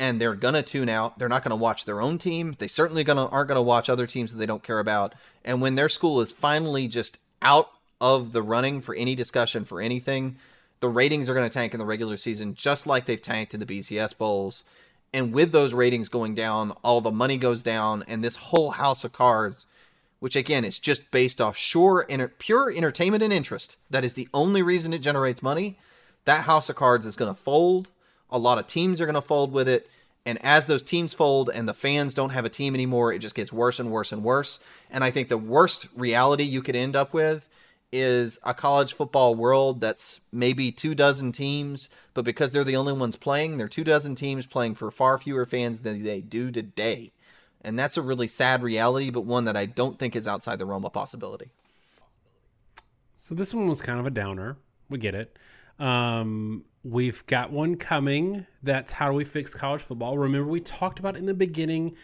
and they're going to tune out. They're not going to watch their own team. They certainly gonna, aren't going to watch other teams that they don't care about. And when their school is finally just out of the running for any discussion for anything, the ratings are going to tank in the regular season, just like they've tanked in the BCS bowls. And with those ratings going down, all the money goes down, and this whole house of cards which again is just based off sure inter- pure entertainment and interest. That is the only reason it generates money. That house of cards is going to fold. A lot of teams are going to fold with it. And as those teams fold and the fans don't have a team anymore, it just gets worse and worse and worse. And I think the worst reality you could end up with is a college football world that's maybe two dozen teams, but because they're the only ones playing, they're two dozen teams playing for far fewer fans than they do today. And that's a really sad reality, but one that I don't think is outside the realm of possibility. So this one was kind of a downer. We get it. Um, we've got one coming. That's how do we fix college football? Remember, we talked about in the beginning.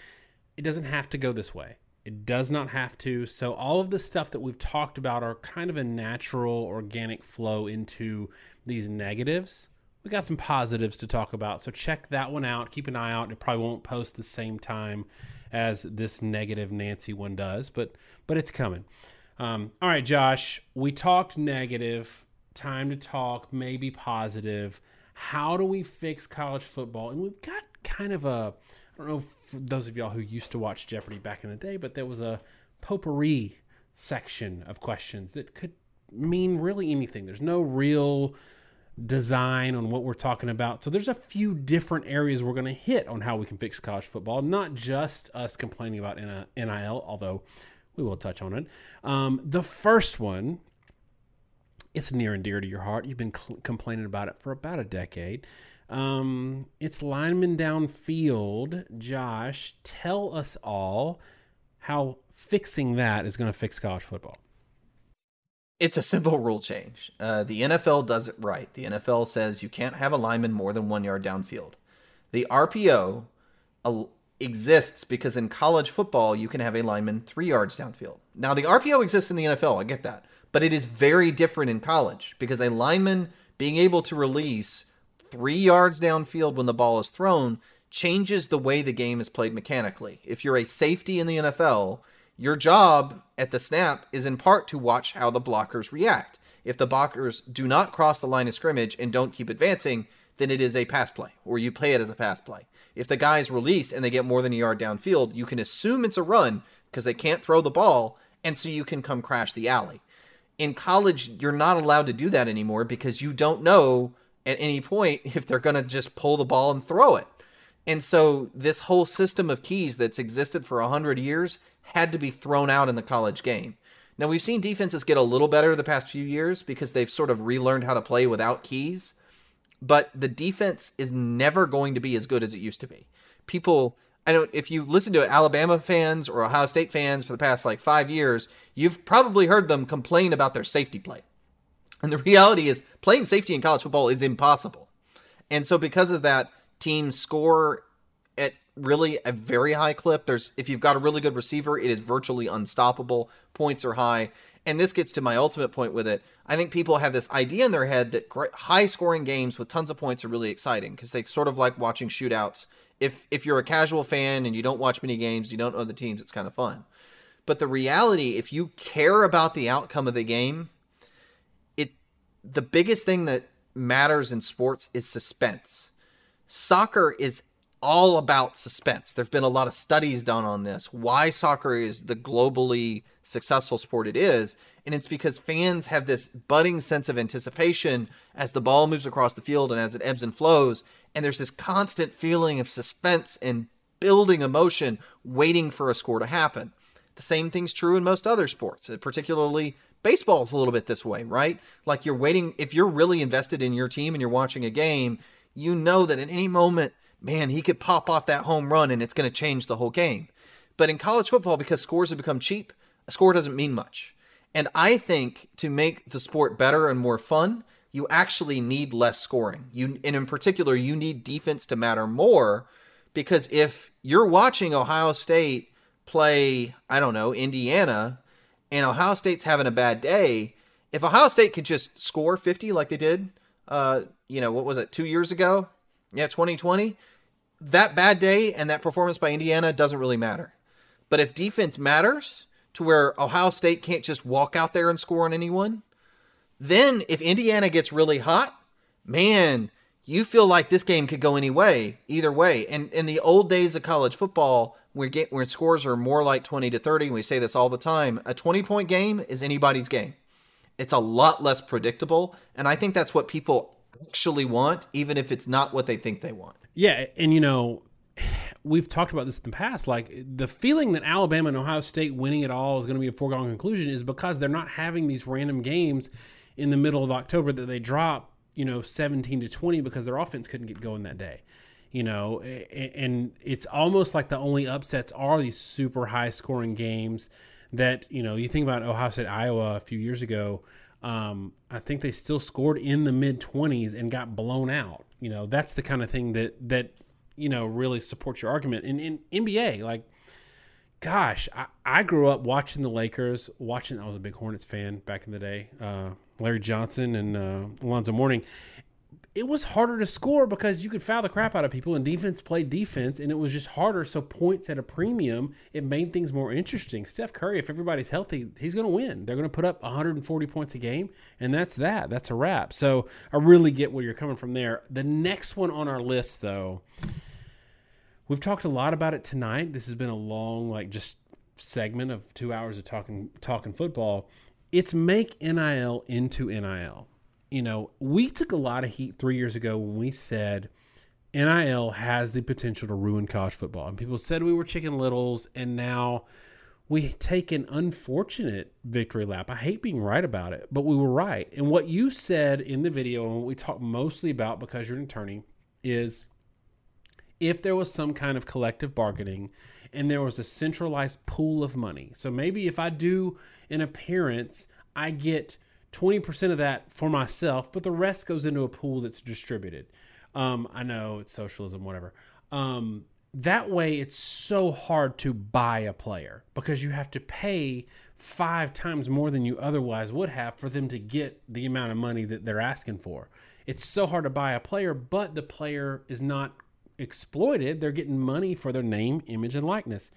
It doesn't have to go this way. It does not have to. So all of the stuff that we've talked about are kind of a natural, organic flow into these negatives. We got some positives to talk about. So check that one out. Keep an eye out. It probably won't post the same time as this negative Nancy one does, but but it's coming. Um, all right, Josh, we talked negative. Time to talk maybe positive. How do we fix college football? And we've got kind of a, I don't know for those of y'all who used to watch Jeopardy back in the day, but there was a potpourri section of questions that could mean really anything. There's no real design on what we're talking about. So there's a few different areas we're going to hit on how we can fix college football, not just us complaining about NIL, although we will touch on it. Um, the first one, it's near and dear to your heart. You've been cl- complaining about it for about a decade. Um, it's lineman downfield. Josh, tell us all how fixing that is going to fix college football. It's a simple rule change. Uh, the NFL does it right. The NFL says you can't have a lineman more than one yard downfield. The RPO uh, exists because in college football, you can have a lineman three yards downfield. Now, the RPO exists in the NFL, I get that. But it is very different in college because a lineman being able to release three yards downfield when the ball is thrown changes the way the game is played mechanically. If you're a safety in the NFL, your job at the snap is in part to watch how the blockers react. If the blockers do not cross the line of scrimmage and don't keep advancing, then it is a pass play, or you play it as a pass play. If the guys release and they get more than a yard downfield, you can assume it's a run because they can't throw the ball, and so you can come crash the alley. In college, you're not allowed to do that anymore because you don't know at any point if they're going to just pull the ball and throw it. And so this whole system of keys that's existed for 100 years had to be thrown out in the college game. Now we've seen defenses get a little better the past few years because they've sort of relearned how to play without keys, but the defense is never going to be as good as it used to be. People I don't if you listen to Alabama fans or Ohio State fans for the past like 5 years, you've probably heard them complain about their safety play. And the reality is playing safety in college football is impossible. And so because of that, teams score really a very high clip. There's if you've got a really good receiver, it is virtually unstoppable. Points are high. And this gets to my ultimate point with it. I think people have this idea in their head that high scoring games with tons of points are really exciting because they sort of like watching shootouts. If if you're a casual fan and you don't watch many games, you don't know the teams, it's kind of fun. But the reality, if you care about the outcome of the game, it the biggest thing that matters in sports is suspense. Soccer is all about suspense. There've been a lot of studies done on this. Why soccer is the globally successful sport it is, and it's because fans have this budding sense of anticipation as the ball moves across the field and as it ebbs and flows, and there's this constant feeling of suspense and building emotion waiting for a score to happen. The same thing's true in most other sports, uh, particularly baseball's a little bit this way, right? Like you're waiting if you're really invested in your team and you're watching a game, you know that at any moment man, he could pop off that home run and it's going to change the whole game. But in college football, because scores have become cheap, a score doesn't mean much. And I think to make the sport better and more fun, you actually need less scoring. You and in particular, you need defense to matter more because if you're watching Ohio State play, I don't know, Indiana, and Ohio State's having a bad day, if Ohio State could just score 50 like they did, uh, you know, what was it, two years ago? Yeah, 2020 that bad day and that performance by Indiana doesn't really matter. But if defense matters to where Ohio State can't just walk out there and score on anyone, then if Indiana gets really hot, man, you feel like this game could go any way, either way. And in the old days of college football, where get scores are more like 20 to 30, we say this all the time, a 20 point game is anybody's game. It's a lot less predictable, and I think that's what people actually want, even if it's not what they think they want. Yeah, and you know, we've talked about this in the past. Like the feeling that Alabama and Ohio State winning it all is going to be a foregone conclusion is because they're not having these random games in the middle of October that they drop, you know, 17 to 20 because their offense couldn't get going that day. You know, and it's almost like the only upsets are these super high scoring games that, you know, you think about Ohio State, Iowa a few years ago. Um, I think they still scored in the mid 20s and got blown out. You know, that's the kind of thing that, that, you know, really supports your argument. In, in NBA, like, gosh, I, I grew up watching the Lakers, watching, I was a big Hornets fan back in the day. Uh, Larry Johnson and uh, Alonzo Mourning. It was harder to score because you could foul the crap out of people, and defense played defense, and it was just harder. So points at a premium, it made things more interesting. Steph Curry, if everybody's healthy, he's going to win. They're going to put up 140 points a game, and that's that. That's a wrap. So I really get where you're coming from there. The next one on our list, though, we've talked a lot about it tonight. This has been a long, like, just segment of two hours of talking talking football it's make NIL into NIL. You know, we took a lot of heat three years ago when we said NIL has the potential to ruin college football. And people said we were chicken littles, and now we take an unfortunate victory lap. I hate being right about it, but we were right. And what you said in the video, and what we talked mostly about because you're an attorney, is if there was some kind of collective bargaining and there was a centralized pool of money. So maybe if I do an appearance, I get 20% of that for myself, but the rest goes into a pool that's distributed. Um, I know it's socialism, whatever. Um, that way, it's so hard to buy a player because you have to pay five times more than you otherwise would have for them to get the amount of money that they're asking for. It's so hard to buy a player, but the player is not exploited, they're getting money for their name, image, and likeness.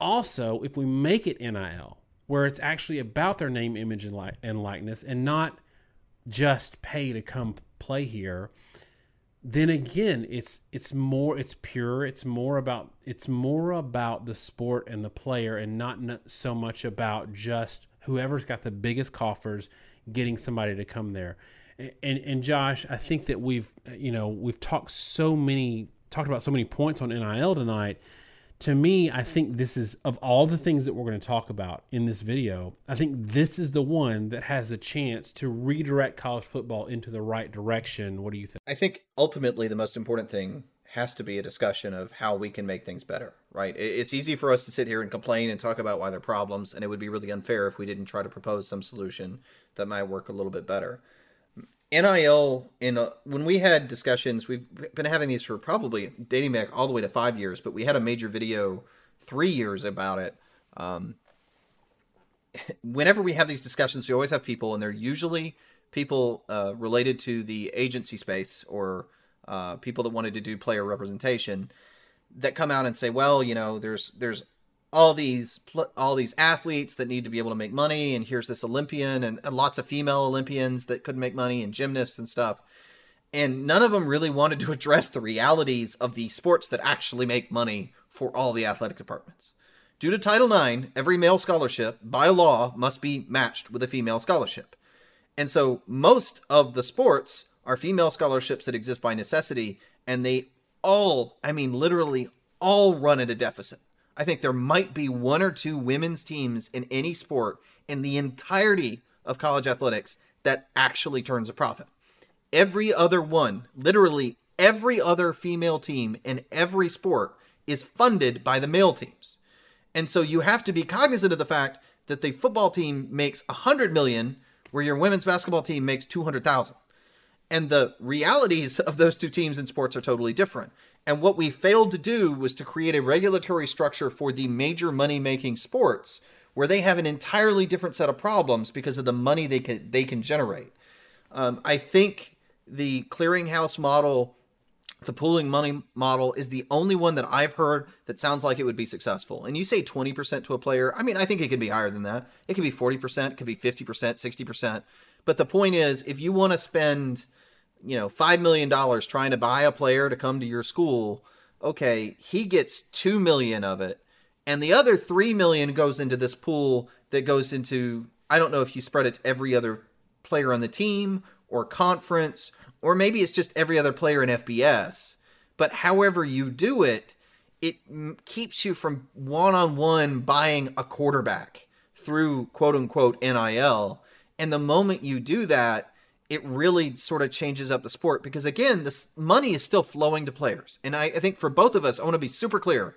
Also, if we make it NIL, where it's actually about their name, image, and, li- and likeness, and not just pay to come play here, then again, it's it's more it's pure. It's more about it's more about the sport and the player, and not so much about just whoever's got the biggest coffers getting somebody to come there and and Josh, I think that we've you know we've talked so many talked about so many points on NIL tonight. To me, I think this is of all the things that we're going to talk about in this video. I think this is the one that has a chance to redirect college football into the right direction. What do you think? I think ultimately the most important thing has to be a discussion of how we can make things better, right? It's easy for us to sit here and complain and talk about why there are problems, and it would be really unfair if we didn't try to propose some solution that might work a little bit better. NIL in a, when we had discussions, we've been having these for probably dating back all the way to five years, but we had a major video three years about it. Um, whenever we have these discussions, we always have people, and they're usually people uh, related to the agency space or uh, people that wanted to do player representation that come out and say, "Well, you know, there's there's all these all these athletes that need to be able to make money and here's this olympian and, and, lots of female olympians that couldn't make money and gymnasts and stuff. And none of them really wanted to address the realities of the sports that actually make money for all the athletic departments. Due to title ix every male scholarship by law must be matched with a female scholarship. And so most of the sports are female scholarships that exist by necessity and they all i mean literally all run at a deficit I think there might be one or two women's teams in any sport in the entirety of college athletics that actually turns a profit. Every other one, literally every other female team in every sport is funded by the male teams. And so you have to be cognizant of the fact that the football team makes 100 million where your women's basketball team makes 200,000. And the realities of those two teams in sports are totally different. And what we failed to do was to create a regulatory structure for the major money making sports where they have an entirely different set of problems because of the money they can they can generate. Um, I think the clearinghouse model, the pooling money model, is the only one that I've heard that sounds like it would be successful. And you say 20% to a player, I mean, I think it could be higher than that. It could be 40%, it could be 50%, 60%. But the point is, if you want to spend you know, $5 million trying to buy a player to come to your school, okay, he gets 2 million of it. And the other 3 million goes into this pool that goes into, I don't know if you spread it to every other player on the team or conference, or maybe it's just every other player in FBS. But however you do it, it keeps you from one on one buying a quarterback through quote unquote NIL. And the moment you do that, it really sort of changes up the sport because again, this money is still flowing to players. And I, I think for both of us, I want to be super clear.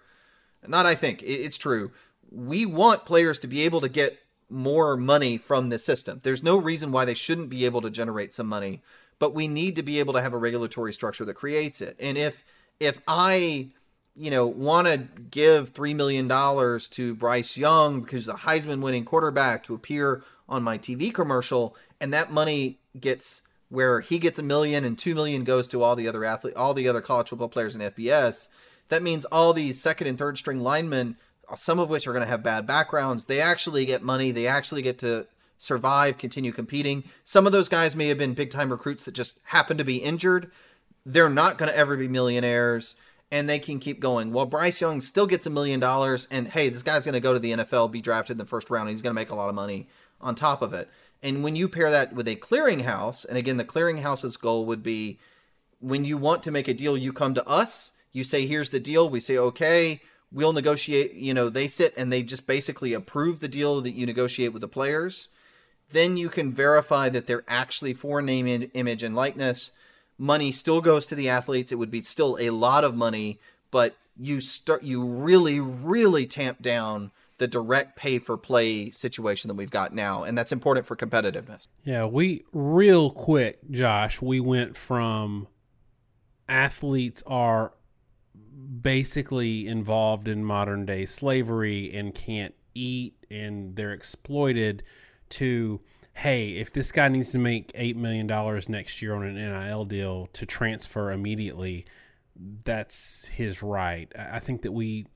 Not I think, it, it's true. We want players to be able to get more money from the system. There's no reason why they shouldn't be able to generate some money, but we need to be able to have a regulatory structure that creates it. And if if I you know, want to give three million dollars to Bryce Young because the Heisman winning quarterback to appear on my TV commercial, and that money gets where he gets a million and two million goes to all the other athlete, all the other college football players in FBS. That means all these second and third string linemen, some of which are going to have bad backgrounds, they actually get money. They actually get to survive, continue competing. Some of those guys may have been big time recruits that just happen to be injured. They're not going to ever be millionaires and they can keep going. Well, Bryce Young still gets a million dollars, and hey, this guy's going to go to the NFL, be drafted in the first round, and he's going to make a lot of money on top of it. And when you pair that with a clearinghouse, and again, the clearinghouse's goal would be when you want to make a deal, you come to us, you say, here's the deal. We say, okay, we'll negotiate. You know, they sit and they just basically approve the deal that you negotiate with the players. Then you can verify that they're actually for name, image, and likeness money still goes to the athletes. It would be still a lot of money, but you start you really really tamp down the direct pay for play situation that we've got now and that's important for competitiveness. Yeah, we real quick, Josh, we went from athletes are basically involved in modern day slavery and can't eat and they're exploited to hey, if this guy needs to make $8 million next year on an NIL deal to transfer immediately, that's his right. I think that we,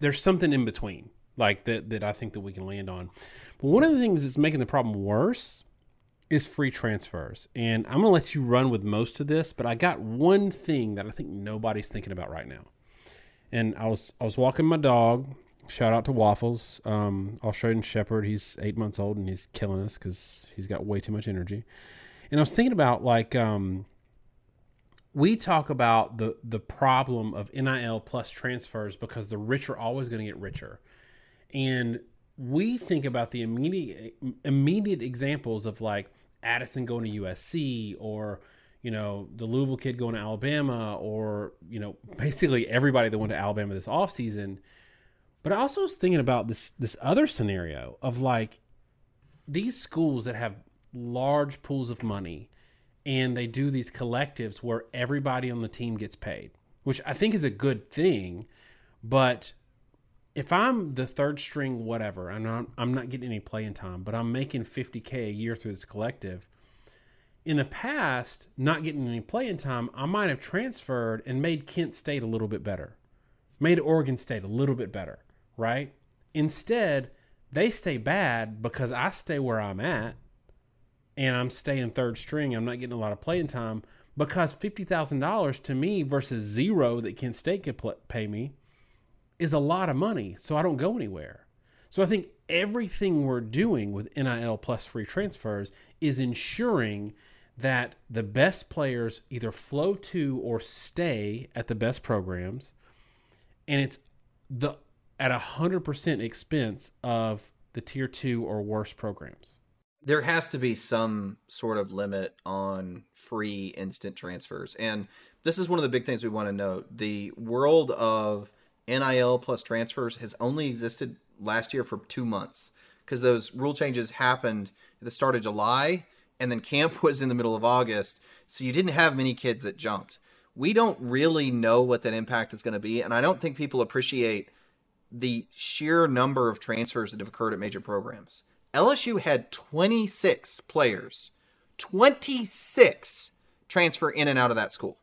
there's something in between like that, that I think that we can land on. But one of the things that's making the problem worse is free transfers. And I'm going to let you run with most of this, but I got one thing that I think nobody's thinking about right now. And I was I was walking my dog Shout out to Waffles, um, Australian Shepherd. He's eight months old and he's killing us because he's got way too much energy. And I was thinking about like um, we talk about the the problem of NIL plus transfers because the rich are always going to get richer, and we think about the immediate immediate examples of like Addison going to USC or you know the Louisville kid going to Alabama or you know basically everybody that went to Alabama this offseason – but I also was thinking about this this other scenario of like these schools that have large pools of money and they do these collectives where everybody on the team gets paid, which I think is a good thing. But if I'm the third string, whatever, and I'm, I'm not getting any playing time, but I'm making 50K a year through this collective. In the past, not getting any playing time, I might have transferred and made Kent State a little bit better, made Oregon State a little bit better right? Instead, they stay bad because I stay where I'm at and I'm staying third string. I'm not getting a lot of playing time because $50,000 to me versus zero that Kent State could pay me is a lot of money. So I don't go anywhere. So I think everything we're doing with NIL plus free transfers is ensuring that the best players either flow to or stay at the best programs. And it's the at a hundred percent expense of the tier two or worse programs. There has to be some sort of limit on free instant transfers. And this is one of the big things we want to note. The world of NIL plus transfers has only existed last year for two months because those rule changes happened at the start of July and then camp was in the middle of August. So you didn't have many kids that jumped. We don't really know what that impact is going to be. And I don't think people appreciate the sheer number of transfers that have occurred at major programs. LSU had 26 players, 26 transfer in and out of that school.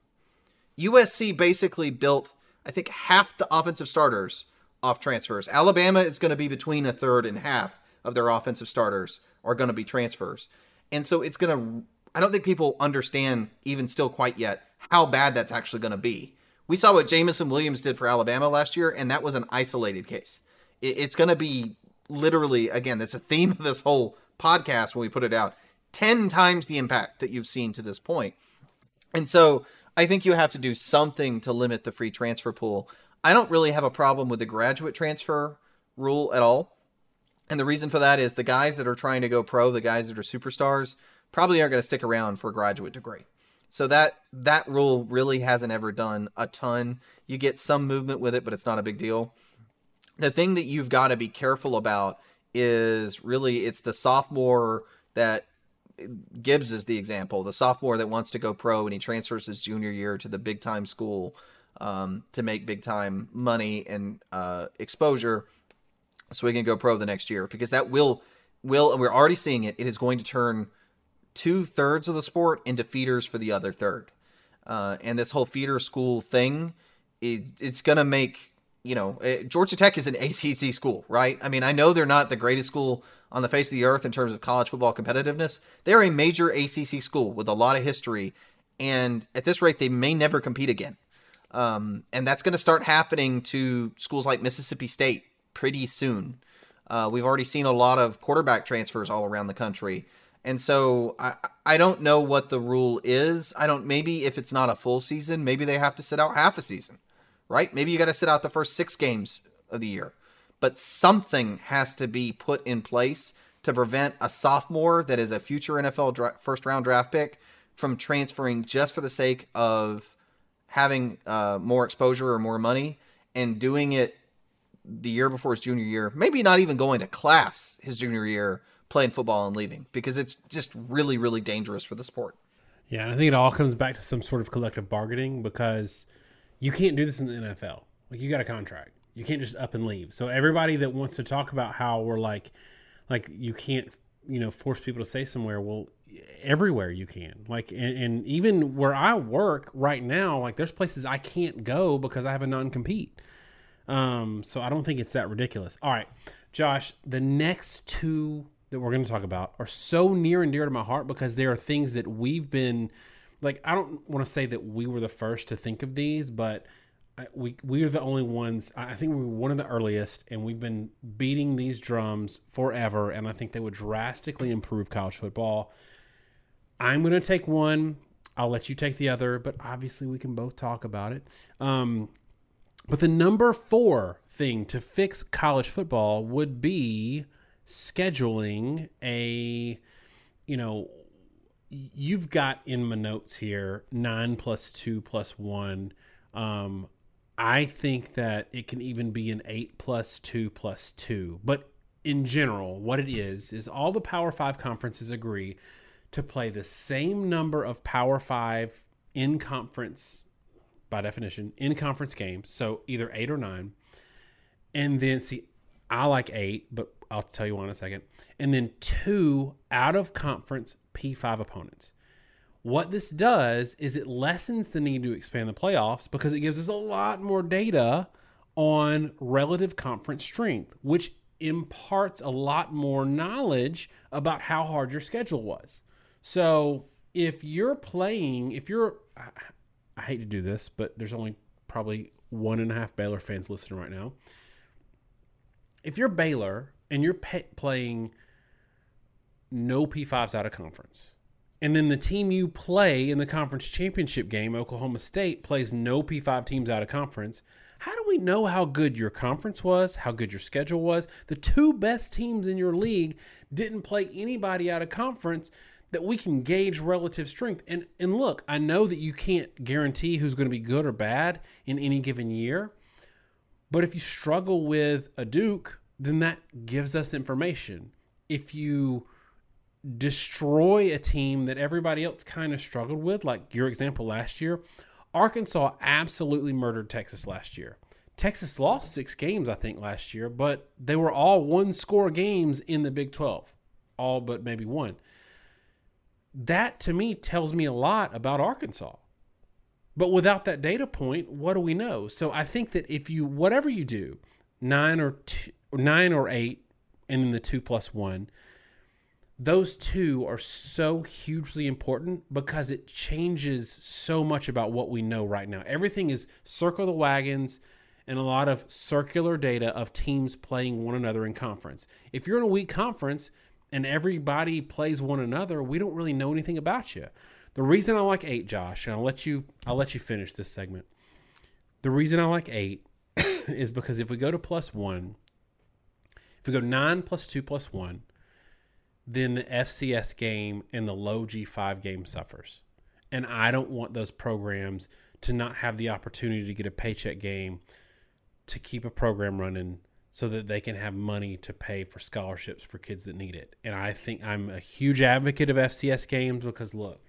USC basically built, I think, half the offensive starters off transfers. Alabama is going to be between a third and half of their offensive starters are going to be transfers. And so it's going to, I don't think people understand, even still quite yet, how bad that's actually going to be. We saw what Jameson Williams did for Alabama last year, and that was an isolated case. It's going to be literally, again, that's a theme of this whole podcast when we put it out 10 times the impact that you've seen to this point. And so I think you have to do something to limit the free transfer pool. I don't really have a problem with the graduate transfer rule at all. And the reason for that is the guys that are trying to go pro, the guys that are superstars, probably aren't going to stick around for a graduate degree. So that that rule really hasn't ever done a ton. You get some movement with it, but it's not a big deal. The thing that you've got to be careful about is really it's the sophomore that Gibbs is the example, the sophomore that wants to go pro and he transfers his junior year to the big time school um, to make big time money and uh, exposure, so he can go pro the next year because that will will and we're already seeing it. It is going to turn two thirds of the sport into feeders for the other third, uh, and this whole feeder school thing, it, it's going to make you know eh, Georgia Tech is an ACC school, right? I mean, I know they're not the greatest school on the face of the earth in terms of college football competitiveness. They're a major ACC school with a lot of history, and at this rate, they may never compete again. Um, and that's going to start happening to schools like Mississippi State pretty soon. Uh, we've already seen a lot of quarterback transfers all around the country. And so I, I don't know what the rule is. I don't, maybe if it's not a full season, maybe they have to sit out half a season, right? Maybe you got to sit out the first six games of the year. But something has to be put in place to prevent a sophomore that is a future NFL dra- first round draft pick from transferring just for the sake of having uh, more exposure or more money and doing it the year before his junior year, maybe not even going to class his junior year, playing football and leaving because it's just really, really dangerous for the sport. Yeah, and I think it all comes back to some sort of collective bargaining because you can't do this in the NFL. Like you got a contract. You can't just up and leave. So everybody that wants to talk about how we're like like you can't, you know, force people to stay somewhere, well, everywhere you can. Like and, and even where I work right now, like there's places I can't go because I have a non-compete. Um, so I don't think it's that ridiculous. All right, Josh, the next two that we're going to talk about are so near and dear to my heart because they are things that we've been like I don't want to say that we were the first to think of these, but we we are the only ones. I think we were one of the earliest, and we've been beating these drums forever. And I think they would drastically improve college football. I'm going to take one. I'll let you take the other, but obviously we can both talk about it. Um, but the number four thing to fix college football would be scheduling a, you know, you've got in my notes here nine plus two plus one. Um, I think that it can even be an eight plus two plus two. But in general, what it is, is all the Power Five conferences agree to play the same number of Power Five in conference, by definition, in conference games. So either eight or nine. And then, see, I like eight, but I'll tell you why in a second. And then two out of conference P5 opponents. What this does is it lessens the need to expand the playoffs because it gives us a lot more data on relative conference strength, which imparts a lot more knowledge about how hard your schedule was. So if you're playing, if you're, I, I hate to do this, but there's only probably one and a half Baylor fans listening right now. If you're Baylor and you're pay, playing no P5s out of conference, and then the team you play in the conference championship game, Oklahoma State, plays no P5 teams out of conference. How do we know how good your conference was, how good your schedule was? The two best teams in your league didn't play anybody out of conference that we can gauge relative strength. And and look, I know that you can't guarantee who's going to be good or bad in any given year. But if you struggle with a Duke, then that gives us information. If you destroy a team that everybody else kind of struggled with, like your example last year, Arkansas absolutely murdered Texas last year. Texas lost six games, I think, last year, but they were all one score games in the Big 12, all but maybe one that to me tells me a lot about Arkansas. But without that data point, what do we know? So I think that if you whatever you do, nine or two, nine or eight, and then the two plus one, those two are so hugely important because it changes so much about what we know right now. Everything is circle the wagons and a lot of circular data of teams playing one another in conference. If you're in a weak conference, and everybody plays one another, we don't really know anything about you. The reason I like eight, Josh, and I'll let you I'll let you finish this segment. The reason I like eight is because if we go to plus one, if we go nine plus two plus one, then the FCS game and the low G5 game suffers. And I don't want those programs to not have the opportunity to get a paycheck game to keep a program running so that they can have money to pay for scholarships for kids that need it. And I think I'm a huge advocate of FCS games because look,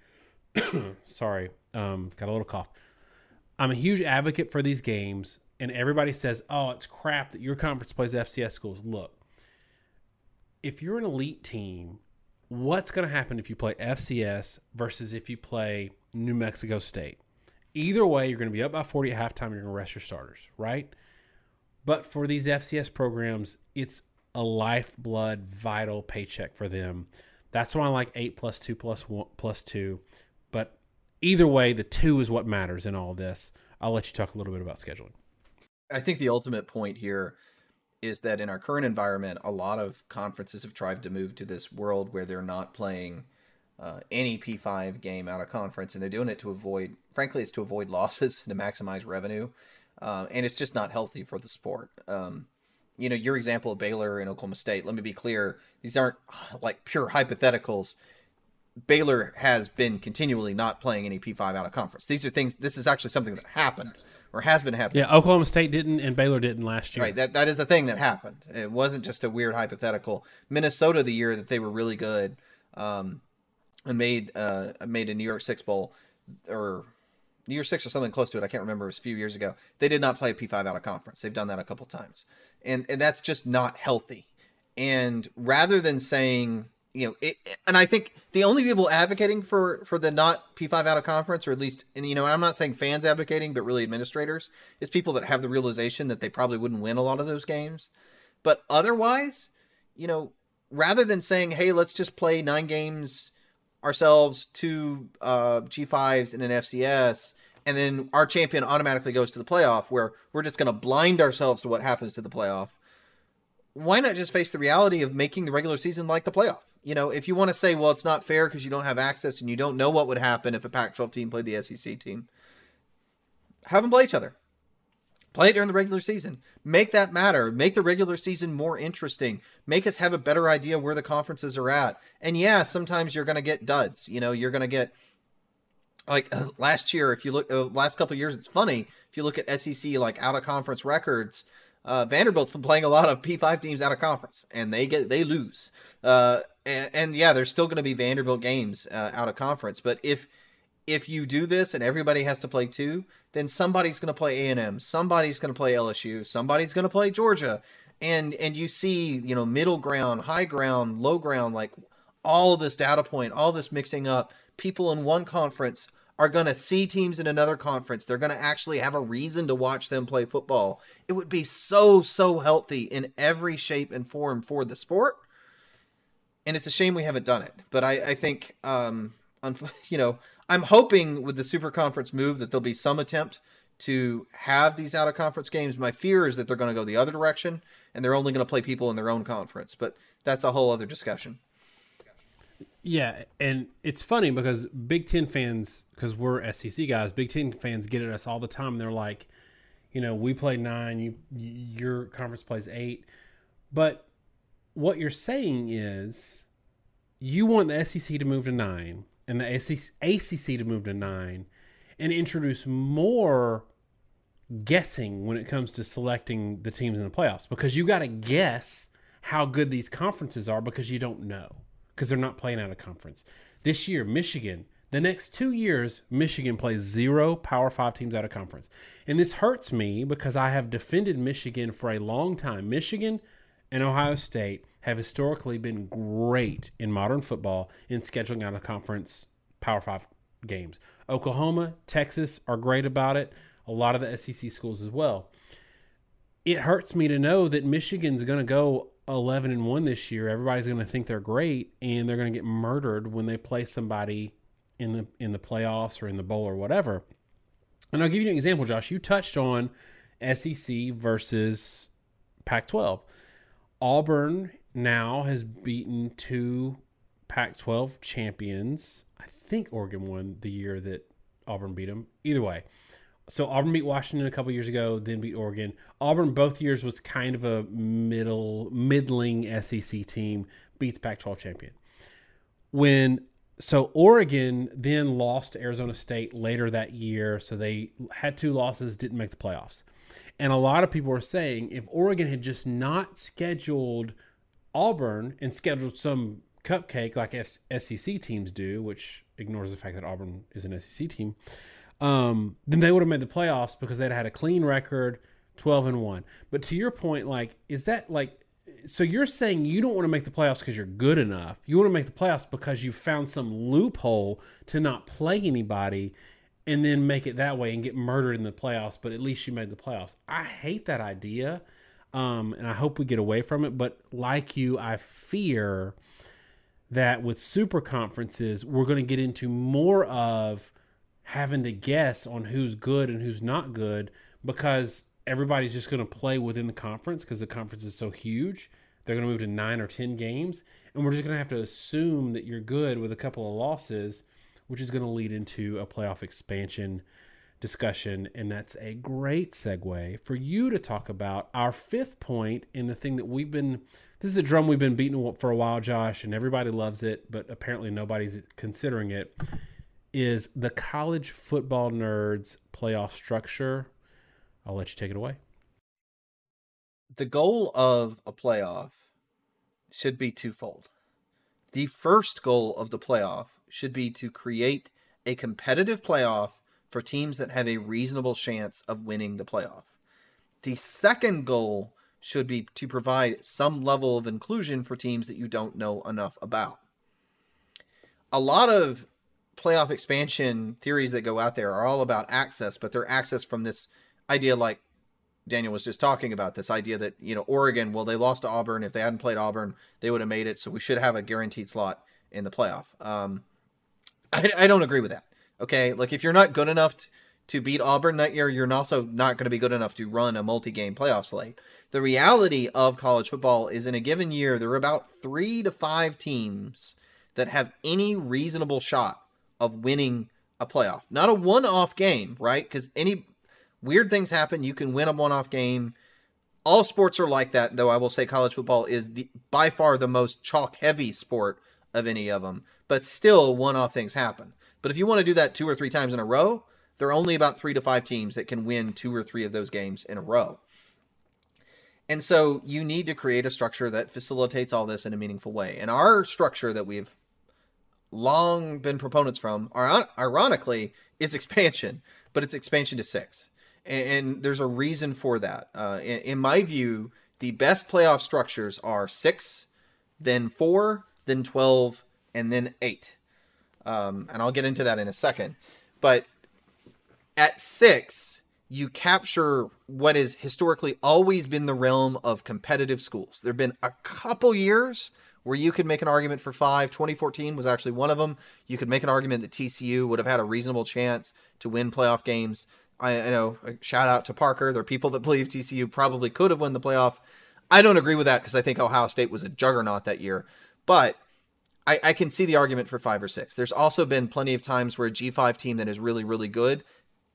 sorry, um, got a little cough. I'm a huge advocate for these games, and everybody says, "Oh, it's crap that your conference plays FCS schools." Look, if you're an elite team, what's going to happen if you play FCS versus if you play New Mexico State? Either way, you're going to be up by 40 at halftime. You're going to rest your starters, right? But for these FCS programs, it's a lifeblood, vital paycheck for them. That's why I like eight plus two plus one plus two. But either way, the two is what matters in all this. I'll let you talk a little bit about scheduling. I think the ultimate point here is that in our current environment, a lot of conferences have tried to move to this world where they're not playing uh, any P5 game out of conference, and they're doing it to avoid, frankly, it's to avoid losses and to maximize revenue, uh, and it's just not healthy for the sport. Um, you know, your example of Baylor and Oklahoma State. Let me be clear; these aren't like pure hypotheticals. Baylor has been continually not playing any P5 out of conference. These are things. This is actually something that happened or has been happening. Yeah, Oklahoma State didn't and Baylor didn't last year. Right. That that is a thing that happened. It wasn't just a weird hypothetical. Minnesota, the year that they were really good, um, and made uh made a New York Six bowl or New Year Six or something close to it. I can't remember. It was a few years ago. They did not play a P five out of conference. They've done that a couple times, and and that's just not healthy. And rather than saying you know, it, and I think the only people advocating for for the not P5 out of conference, or at least, and you know, I'm not saying fans advocating, but really administrators, is people that have the realization that they probably wouldn't win a lot of those games. But otherwise, you know, rather than saying, "Hey, let's just play nine games ourselves, two uh, G5s and an FCS," and then our champion automatically goes to the playoff, where we're just going to blind ourselves to what happens to the playoff. Why not just face the reality of making the regular season like the playoff? You know, if you want to say, well, it's not fair because you don't have access and you don't know what would happen if a Pac 12 team played the SEC team, have them play each other. Play it during the regular season. Make that matter. Make the regular season more interesting. Make us have a better idea where the conferences are at. And yeah, sometimes you're going to get duds. You know, you're going to get like uh, last year. If you look, uh, last couple years, it's funny. If you look at SEC like out of conference records, uh, Vanderbilt's been playing a lot of P5 teams out of conference, and they get they lose. Uh, and, and, yeah, there's still going to be Vanderbilt games uh, out of conference. But if if you do this and everybody has to play two, then somebody's going to play A and M, somebody's going to play LSU, somebody's going to play Georgia, and and you see you know middle ground, high ground, low ground, like all this data point, all this mixing up. People in one conference are going to see teams in another conference. They're going to actually have a reason to watch them play football. It would be so, so healthy in every shape and form for the sport. And it's a shame we haven't done it. But I, I think, um, you know, I'm hoping with the super conference move that there'll be some attempt to have these out of conference games. My fear is that they're going to go the other direction and they're only going to play people in their own conference. But that's a whole other discussion. Yeah, and it's funny because Big Ten fans, because we're SEC guys, Big Ten fans get at us all the time. They're like, you know, we play nine, you your conference plays eight, but what you're saying is you want the SEC to move to nine and the ACC to move to nine and introduce more guessing when it comes to selecting the teams in the playoffs because you got to guess how good these conferences are because you don't know because they're not playing out of conference. This year, Michigan, the next two years, Michigan plays zero Power Five teams out of conference. And this hurts me because I have defended Michigan for a long time. Michigan and Ohio State have historically been great in modern football in scheduling out of conference Power Five games. Oklahoma, Texas are great about it. A lot of the SEC schools as well. It hurts me to know that Michigan's going to go 11 and 1 this year, everybody's going to think they're great and they're going to get murdered when they play somebody in the in the playoffs or in the bowl or whatever. And I'll give you an example, Josh. You touched on SEC versus Pac 12. Auburn now has beaten two Pac 12 champions. I think Oregon won the year that Auburn beat them. Either way, so Auburn beat Washington a couple years ago, then beat Oregon. Auburn both years was kind of a middle, middling SEC team, beat the Pac-12 champion. When so Oregon then lost to Arizona State later that year, so they had two losses, didn't make the playoffs. And a lot of people are saying if Oregon had just not scheduled Auburn and scheduled some cupcake like SEC teams do, which ignores the fact that Auburn is an SEC team, um, then they would have made the playoffs because they'd had a clean record, twelve and one. But to your point, like, is that like? So you're saying you don't want to make the playoffs because you're good enough. You want to make the playoffs because you found some loophole to not play anybody, and then make it that way and get murdered in the playoffs. But at least you made the playoffs. I hate that idea, um, and I hope we get away from it. But like you, I fear that with super conferences, we're going to get into more of having to guess on who's good and who's not good because everybody's just going to play within the conference because the conference is so huge. They're going to move to nine or 10 games. And we're just going to have to assume that you're good with a couple of losses, which is going to lead into a playoff expansion discussion. And that's a great segue for you to talk about our fifth point in the thing that we've been this is a drum we've been beating for a while, Josh, and everybody loves it, but apparently nobody's considering it. Is the college football nerds playoff structure? I'll let you take it away. The goal of a playoff should be twofold. The first goal of the playoff should be to create a competitive playoff for teams that have a reasonable chance of winning the playoff. The second goal should be to provide some level of inclusion for teams that you don't know enough about. A lot of playoff expansion theories that go out there are all about access, but they're access from this idea like Daniel was just talking about this idea that, you know, Oregon, well, they lost to Auburn. If they hadn't played Auburn, they would have made it. So we should have a guaranteed slot in the playoff. Um, I, I don't agree with that. Okay. Like if you're not good enough to, beat Auburn that year, you're also not going to be good enough to run a multi game playoff slate the reality of college football is in a given year, there are about three to five teams that have any reasonable shot of winning a playoff. Not a one off game, right? Because any weird things happen. You can win a one off game. All sports are like that, though I will say college football is the, by far the most chalk heavy sport of any of them. But still, one off things happen. But if you want to do that two or three times in a row, there are only about three to five teams that can win two or three of those games in a row. And so you need to create a structure that facilitates all this in a meaningful way. And our structure that we've long been proponents from, ironically, is expansion, but it's expansion to six. And, there's a reason for that. Uh, in, in my view, the best playoff structures are six, then four, then 12, and then eight. Um, and I'll get into that in a second. But at six, you capture what has historically always been the realm of competitive schools. There have been a couple years where you could make an argument for five. 2014 was actually one of them. You could make an argument that TCU would have had a reasonable chance to win playoff games. I, I know, shout out to Parker. There are people that believe TCU probably could have won the playoff. I don't agree with that because I think Ohio State was a juggernaut that year. But I, I, can see the argument for five or six. There's also been plenty of times where a G5 team that is really, really good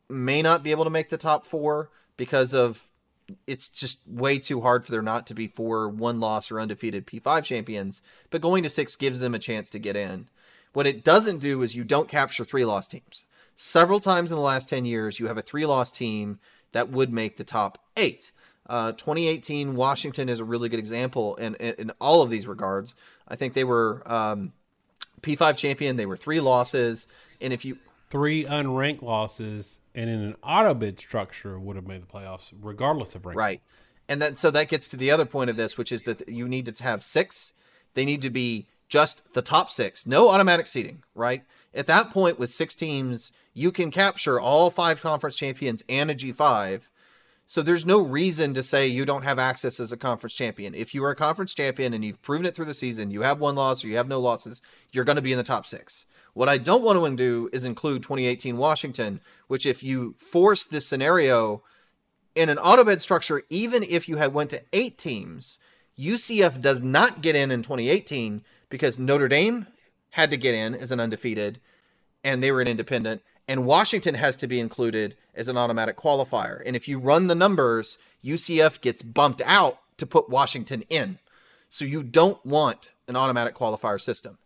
may not be able to make the top four because of it's just way too hard for there not to be four one loss or undefeated P5 champions. But going to six gives them a chance to get in. What it doesn't do is you don't capture three loss teams. Several times in the last 10 years, you have a three loss team that would make the top eight. Uh, 2018, Washington is a really good example in, in, in, all of these regards. I think they were um, P5 champion, they were three losses. And if you three unranked losses and in an auto bid structure would have made the playoffs regardless of rank. Right. And then so that gets to the other point of this, which is that you need to have six. They need to be just the top six, no automatic seeding, right? At that point, with six teams, you can capture all five conference champions and a G5. So there's no reason to say you don't have access as a conference champion. If you are a conference champion and you've proven it through the season, you have one loss or you have no losses, you're going to be in the top six. What I don't want to do is include 2018 Washington, which if you force this scenario in an auto bid structure, even if you had went to eight teams, UCF does not get in in 2018 because Notre Dame had to get in as an undefeated and they were an independent and Washington has to be included as an automatic qualifier. And if you run the numbers, UCF gets bumped out to put Washington in. So you don't want an automatic qualifier system.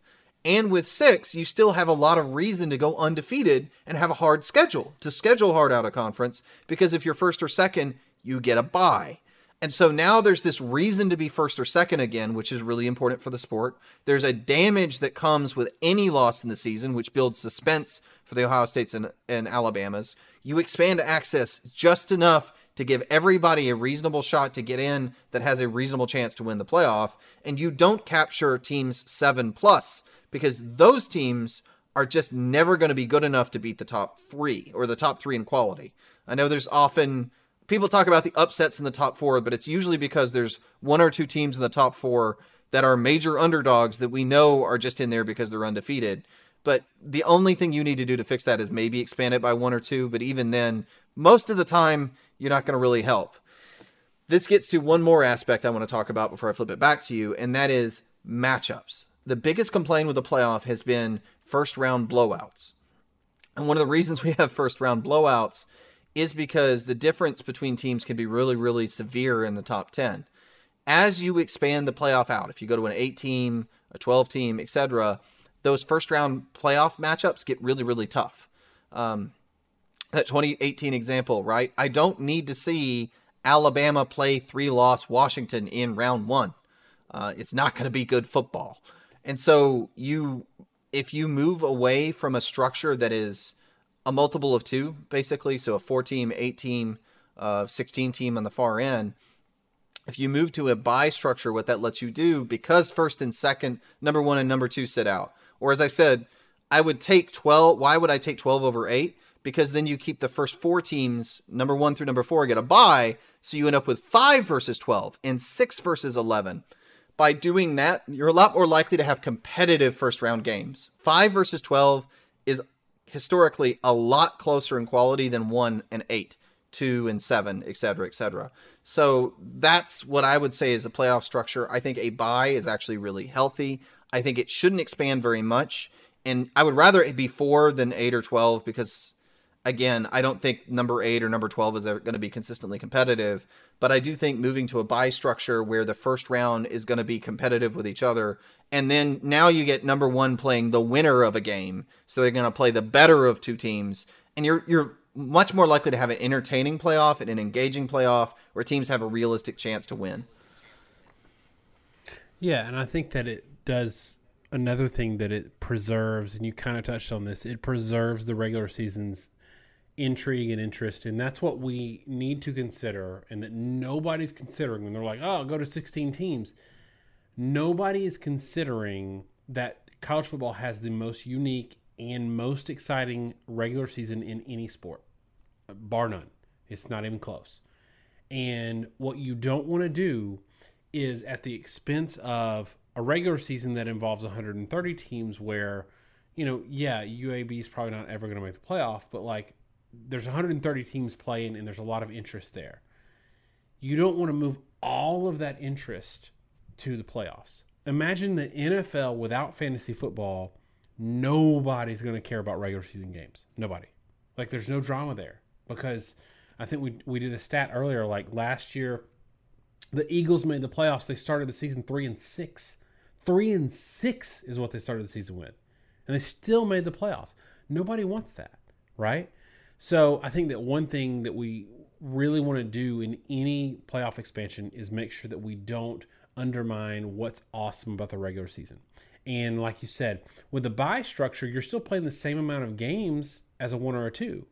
And with six, you still have a lot of reason to go undefeated and have a hard schedule, to schedule hard out of conference, because if you're first or second, you get a bye. And so now there's this reason to be first or second again, which is really important for the sport. There's a damage that comes with any loss in the season, which builds suspense for the Ohio States and, and Alabamas. You expand access just enough to give everybody a reasonable shot to get in that has a reasonable chance to win the playoff. And you don't capture teams seven plus because those teams are just never going to be good enough to beat the top three or the top three in quality. I know there's often people talk about the upsets in the top four, but it's usually because there's one or two teams in the top four that are major underdogs that we know are just in there because they're undefeated. But the only thing you need to do to fix that is maybe expand it by one or two. But even then, most of the time, you're not going to really help. This gets to one more aspect I want to talk about before I flip it back to you, and that is matchups. The biggest complaint with the playoff has been first round blowouts. And one of the reasons we have first round blowouts is because the difference between teams can be really, really severe in the top 10. As you expand the playoff out, if you go to an 8 team, a 12 team, etc., those first round playoff matchups get really, really tough. Um, that 2018 example, right? I don't need to see Alabama play three loss Washington in round one. Uh, it's not going to be good football. And so you, if you move away from a structure that is a multiple of two, basically. So a four team, eight team, uh, 16 team on the far end. If you move to a bye structure, what that lets you do, because first and second, number one and number two sit out. Or as I said, I would take 12. Why would I take 12 over eight? Because then you keep the first four teams, number one through number four, get a bye. So you end up with five versus 12 and six versus 11. By doing that, you're a lot more likely to have competitive first round games. Five versus 12 is historically a lot closer in quality than one and eight, two and seven, et cetera, et cetera. So that's what I would say is a playoff structure. I think a bye is actually really healthy. I think it shouldn't expand very much. And I would rather it be four than eight or 12 because again, I don't think number eight or number 12 is going to be consistently competitive, but I do think moving to a bye structure where the first round is going to be competitive with each other. And then now you get number one playing the winner of a game. So they're going to play the better of two teams. And you're, you're much more likely to have an entertaining playoff and an engaging playoff where teams have a realistic chance to win. Yeah. And I think that it does another thing that it preserves, and you kind of touched on this, it preserves the regular season's intrigue and interest. And that's what we need to consider, and that nobody's considering when they're like, oh, I'll go to 16 teams. Nobody is considering that college football has the most unique and most exciting regular season in any sport, bar none. It's not even close. And what you don't want to do is at the expense of a regular season that involves 130 teams where, you know, yeah, UAB is probably not ever going to make the playoff, but like there's 130 teams playing and there's a lot of interest there. You don't want to move all of that interest to the playoffs. Imagine the NFL without fantasy football, nobody's going to care about regular season games. Nobody. Like there's no drama there because I think we we did a stat earlier like last year the Eagles made the playoffs. They started the season 3 and 6. 3 and 6 is what they started the season with. And they still made the playoffs. Nobody wants that, right? So I think that one thing that we really want to do in any playoff expansion is make sure that we don't undermine what's awesome about the regular season. And like you said, with the buy structure, you're still playing the same amount of games as a one or a two,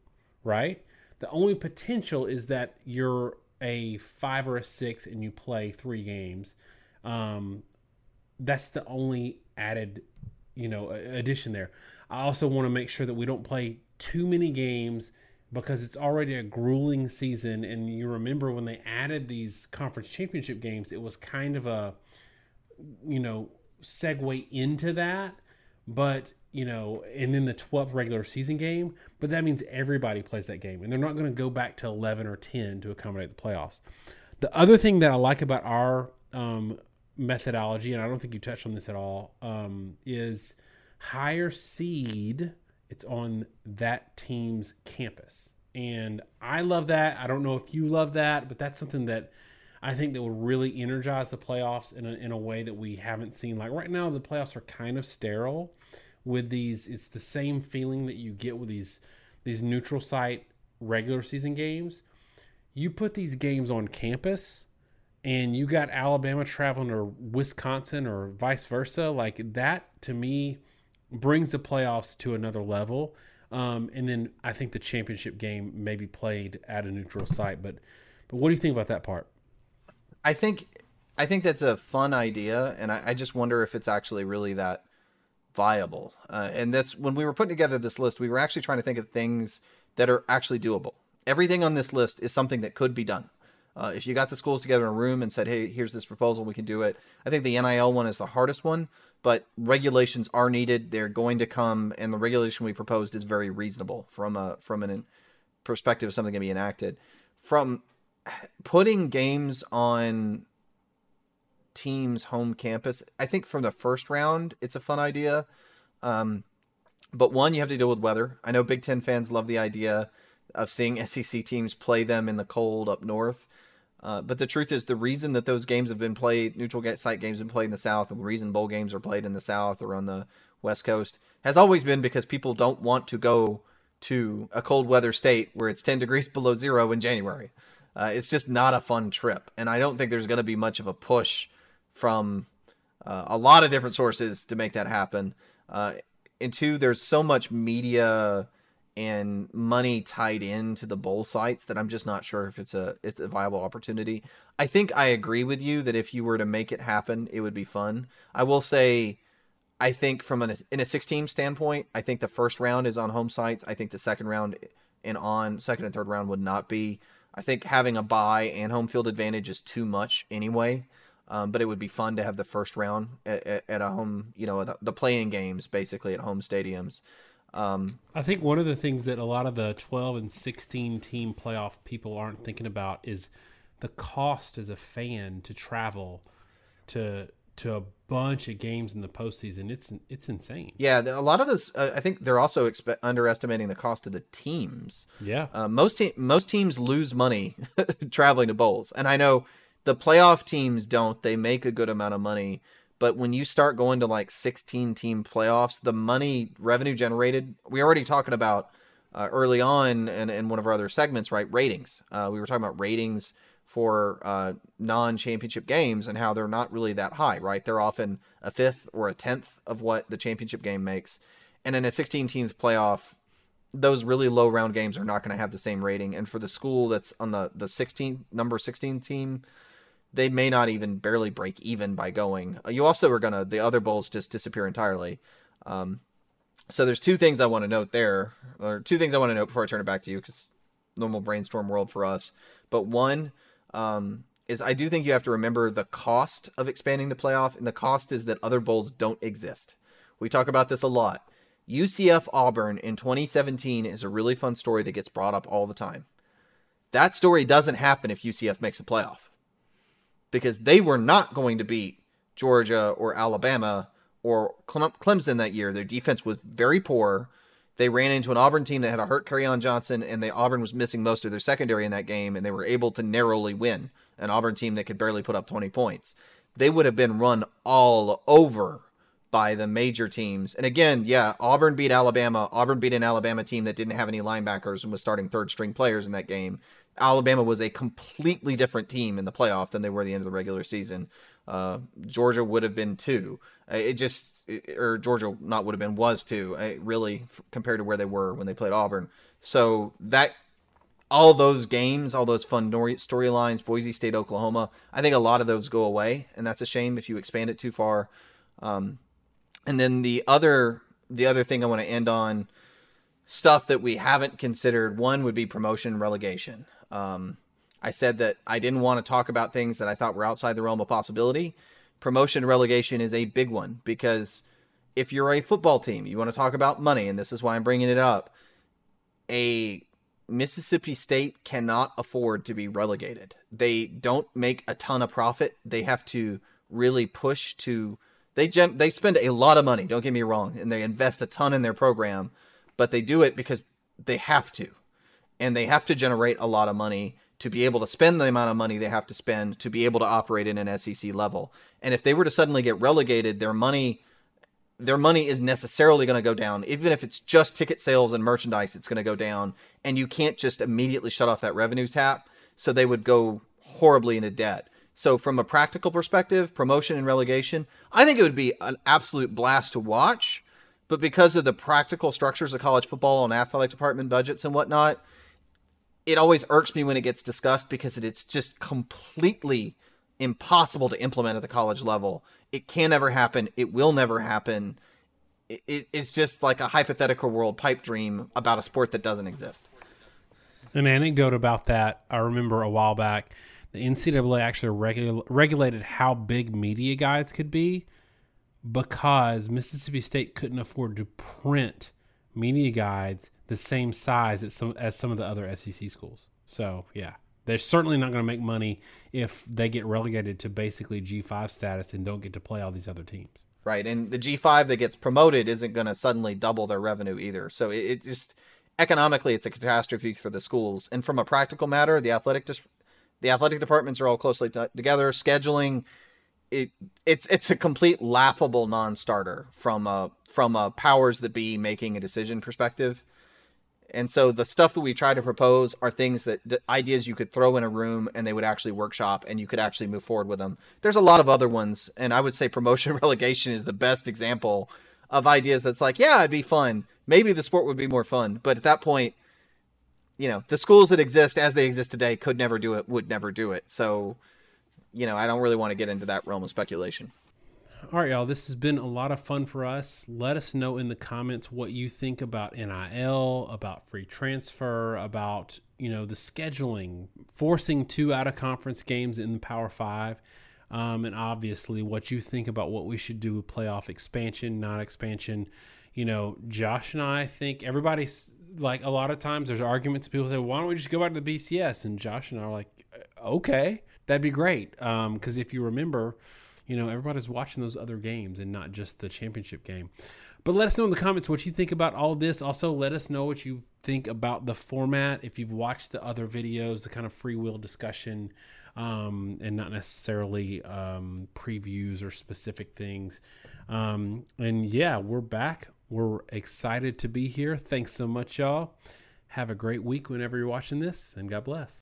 right? The only potential is that you're a five or a six and you play three games. Um, that's the only added, you know, addition there. I also want to make sure that we don't play too many games because it's already a grueling season. And you remember when they added these conference championship games, it was kind of a, you know, segue into that. But, you know, and then the 12th regular season game. But that means everybody plays that game. And they're not going to go back to 11 or 10 to accommodate the playoffs. The other thing that I like about our um, methodology, and I don't think you touched on this at all, um, is higher seed it's on that team's campus. And I love that. I don't know if you love that, but that's something that I think that will really energize the playoffs in a, in a way that we haven't seen. Like right now, the playoffs are kind of sterile with these. It's the same feeling that you get with these these neutral site regular season games. You put these games on campus, and you got Alabama traveling to Wisconsin or vice versa. Like that to me brings the playoffs to another level. Um, and then I think the championship game may be played at a neutral site. But but what do you think about that part? I think I think that's a fun idea, and I, I just wonder if it's actually really that viable. Uh, and this, when we were putting together this list, we were actually trying to think of things that are actually doable. Everything on this list is something that could be done. Uh, if you got the schools together in a room and said, "Hey, here's this proposal, we can do it," I think the NIL one is the hardest one. But regulations are needed; they're going to come, and the regulation we proposed is very reasonable from a from an perspective of something going to be enacted. From putting games on teams' home campus, I think from the first round, it's a fun idea. Um, but one, you have to deal with weather. I know Big Ten fans love the idea of seeing SEC teams play them in the cold up north. Uh, but the truth is, the reason that those games have been played, neutral site games have been played in the South, and the reason bowl games are played in the South or on the West Coast has always been because people don't want to go to a cold weather state where it's 10 degrees below zero in January. Uh, it's just not a fun trip. And I don't think there's going to be much of a push from uh, a lot of different sources to make that happen. Uh, and two, there's so much media and money tied into the bowl sites that I'm just not sure if it's a it's a viable opportunity. I think I agree with you that if you were to make it happen, it would be fun. I will say I think from an in a 16 standpoint, I think the first round is on home sites. I think the second round and on second and third round would not be. I think having a bye and home field advantage is too much anyway. Um, but it would be fun to have the first round at, at, at a home, you know, the, the playing games basically at home stadiums. Um, I think one of the things that a lot of the 12 and 16 team playoff people aren't thinking about is the cost as a fan to travel to to a bunch of games in the postseason. It's it's insane. Yeah, a lot of those. Uh, I think they're also expe- underestimating the cost of the teams. Yeah, uh, most te- most teams lose money traveling to bowls, and I know the playoff teams don't. They make a good amount of money but when you start going to like 16 team playoffs, the money revenue generated, we already talking about uh, early on in, in one of our other segments, right? Ratings. Uh, we were talking about ratings for uh, non championship games and how they're not really that high, right? They're often a fifth or a tenth of what the championship game makes. And in a 16 teams playoff, those really low round games are not going to have the same rating. And for the school that's on the, the 16 number 16 team, they may not even barely break even by going. You also are gonna the other bowls just disappear entirely. Um, so there's two things I want to note there, or two things I want to note before I turn it back to you, because normal brainstorm world for us. But one um, is I do think you have to remember the cost of expanding the playoff, and the cost is that other bowls don't exist. We talk about this a lot. UCF Auburn in 2017 is a really fun story that gets brought up all the time. That story doesn't happen if UCF makes a playoff because they were not going to beat Georgia or Alabama or Clemson that year. Their defense was very poor. They ran into an Auburn team that had a hurt Kerryon Johnson, and the Auburn was missing most of their secondary in that game, and they were able to narrowly win an Auburn team that could barely put up 20 points. They would have been run all over by the major teams. And again, yeah, Auburn beat Alabama. Auburn beat an Alabama team that didn't have any linebackers and was starting third string players in that game. Alabama was a completely different team in the playoff than they were at the end of the regular season. Uh, Georgia would have been two. Uh, it just, it, or Georgia not would have been, was two, uh, really, compared to where they were when they played Auburn. So that, all those games, all those fun storylines, Boise State, Oklahoma, I think a lot of those go away. And that's a shame if you expand it too far. Um, and then the other, the other thing I want to end on, stuff that we haven't considered, one would be promotion relegation. Um, I said that I didn't want to talk about things that I thought were outside the realm of possibility. Promotion relegation is a big one because if you're a football team, you want to talk about money, and this is why I'm bringing it up. A Mississippi State cannot afford to be relegated. They don't make a ton of profit. They have to really push to. They gen- they spend a lot of money. Don't get me wrong, and they invest a ton in their program but they do it because they have to. And they have to generate a lot of money to be able to spend the amount of money they have to spend to be able to operate in an SEC level. And if they were to suddenly get relegated, their money their money is necessarily going to go down. Even if it's just ticket sales and merchandise, it's going to go down. And you can't just immediately shut off that revenue tap. So they would go horribly into debt. So, from a practical perspective, promotion and relegation, I think it would be an absolute blast to watch. But because of the practical structures of college football and athletic department budgets and whatnot, it always irks me when it gets discussed because it's just completely impossible to implement at the college level. It can never happen. It will never happen. It, it, it's just like a hypothetical world pipe dream about a sport that doesn't exist. An anecdote about that I remember a while back. The NCAA actually regu- regulated how big media guides could be because Mississippi State couldn't afford to print media guides the same size as some as some of the other SEC schools. So yeah, they're certainly not going to make money if they get relegated to basically G5 status and don't get to play all these other teams. Right, and the G5 that gets promoted isn't going to suddenly double their revenue either. So it, it, just economically, it's a catastrophe for the schools. And from a practical matter, the athletic dis- the athletic departments are all closely t- together. Scheduling, it it's it's a complete laughable non-starter from a from a powers that be making a decision perspective. And so the stuff that we try to propose are things that ideas you could throw in a room and they would actually workshop and you could actually move forward with them. There's a lot of other ones, and I would say promotion relegation is the best example of ideas that's like, yeah, it'd be fun. Maybe the sport would be more fun, but at that point, you know, the schools that exist as they exist today could never do it, would never do it. So, you know, I don't really want to get into that realm of speculation. All right, y'all. This has been a lot of fun for us. Let us know in the comments what you think about NIL, about free transfer, about you know the scheduling, forcing two out of conference games in the Power Five, um, and obviously what you think about what we should do with playoff expansion, not expansion. You know, Josh and I think everybody's like a lot of times there's arguments. People say, "Why don't we just go back to the BCS?" And Josh and I are like, "Okay, that'd be great." Because um, if you remember you know, everybody's watching those other games and not just the championship game. But let us know in the comments what you think about all this. Also, let us know what you think about the format. If you've watched the other videos, the kind of free will discussion, um, and not necessarily um, previews or specific things. Um, and yeah, we're back. We're excited to be here. Thanks so much, y'all. Have a great week whenever you're watching this, and God bless.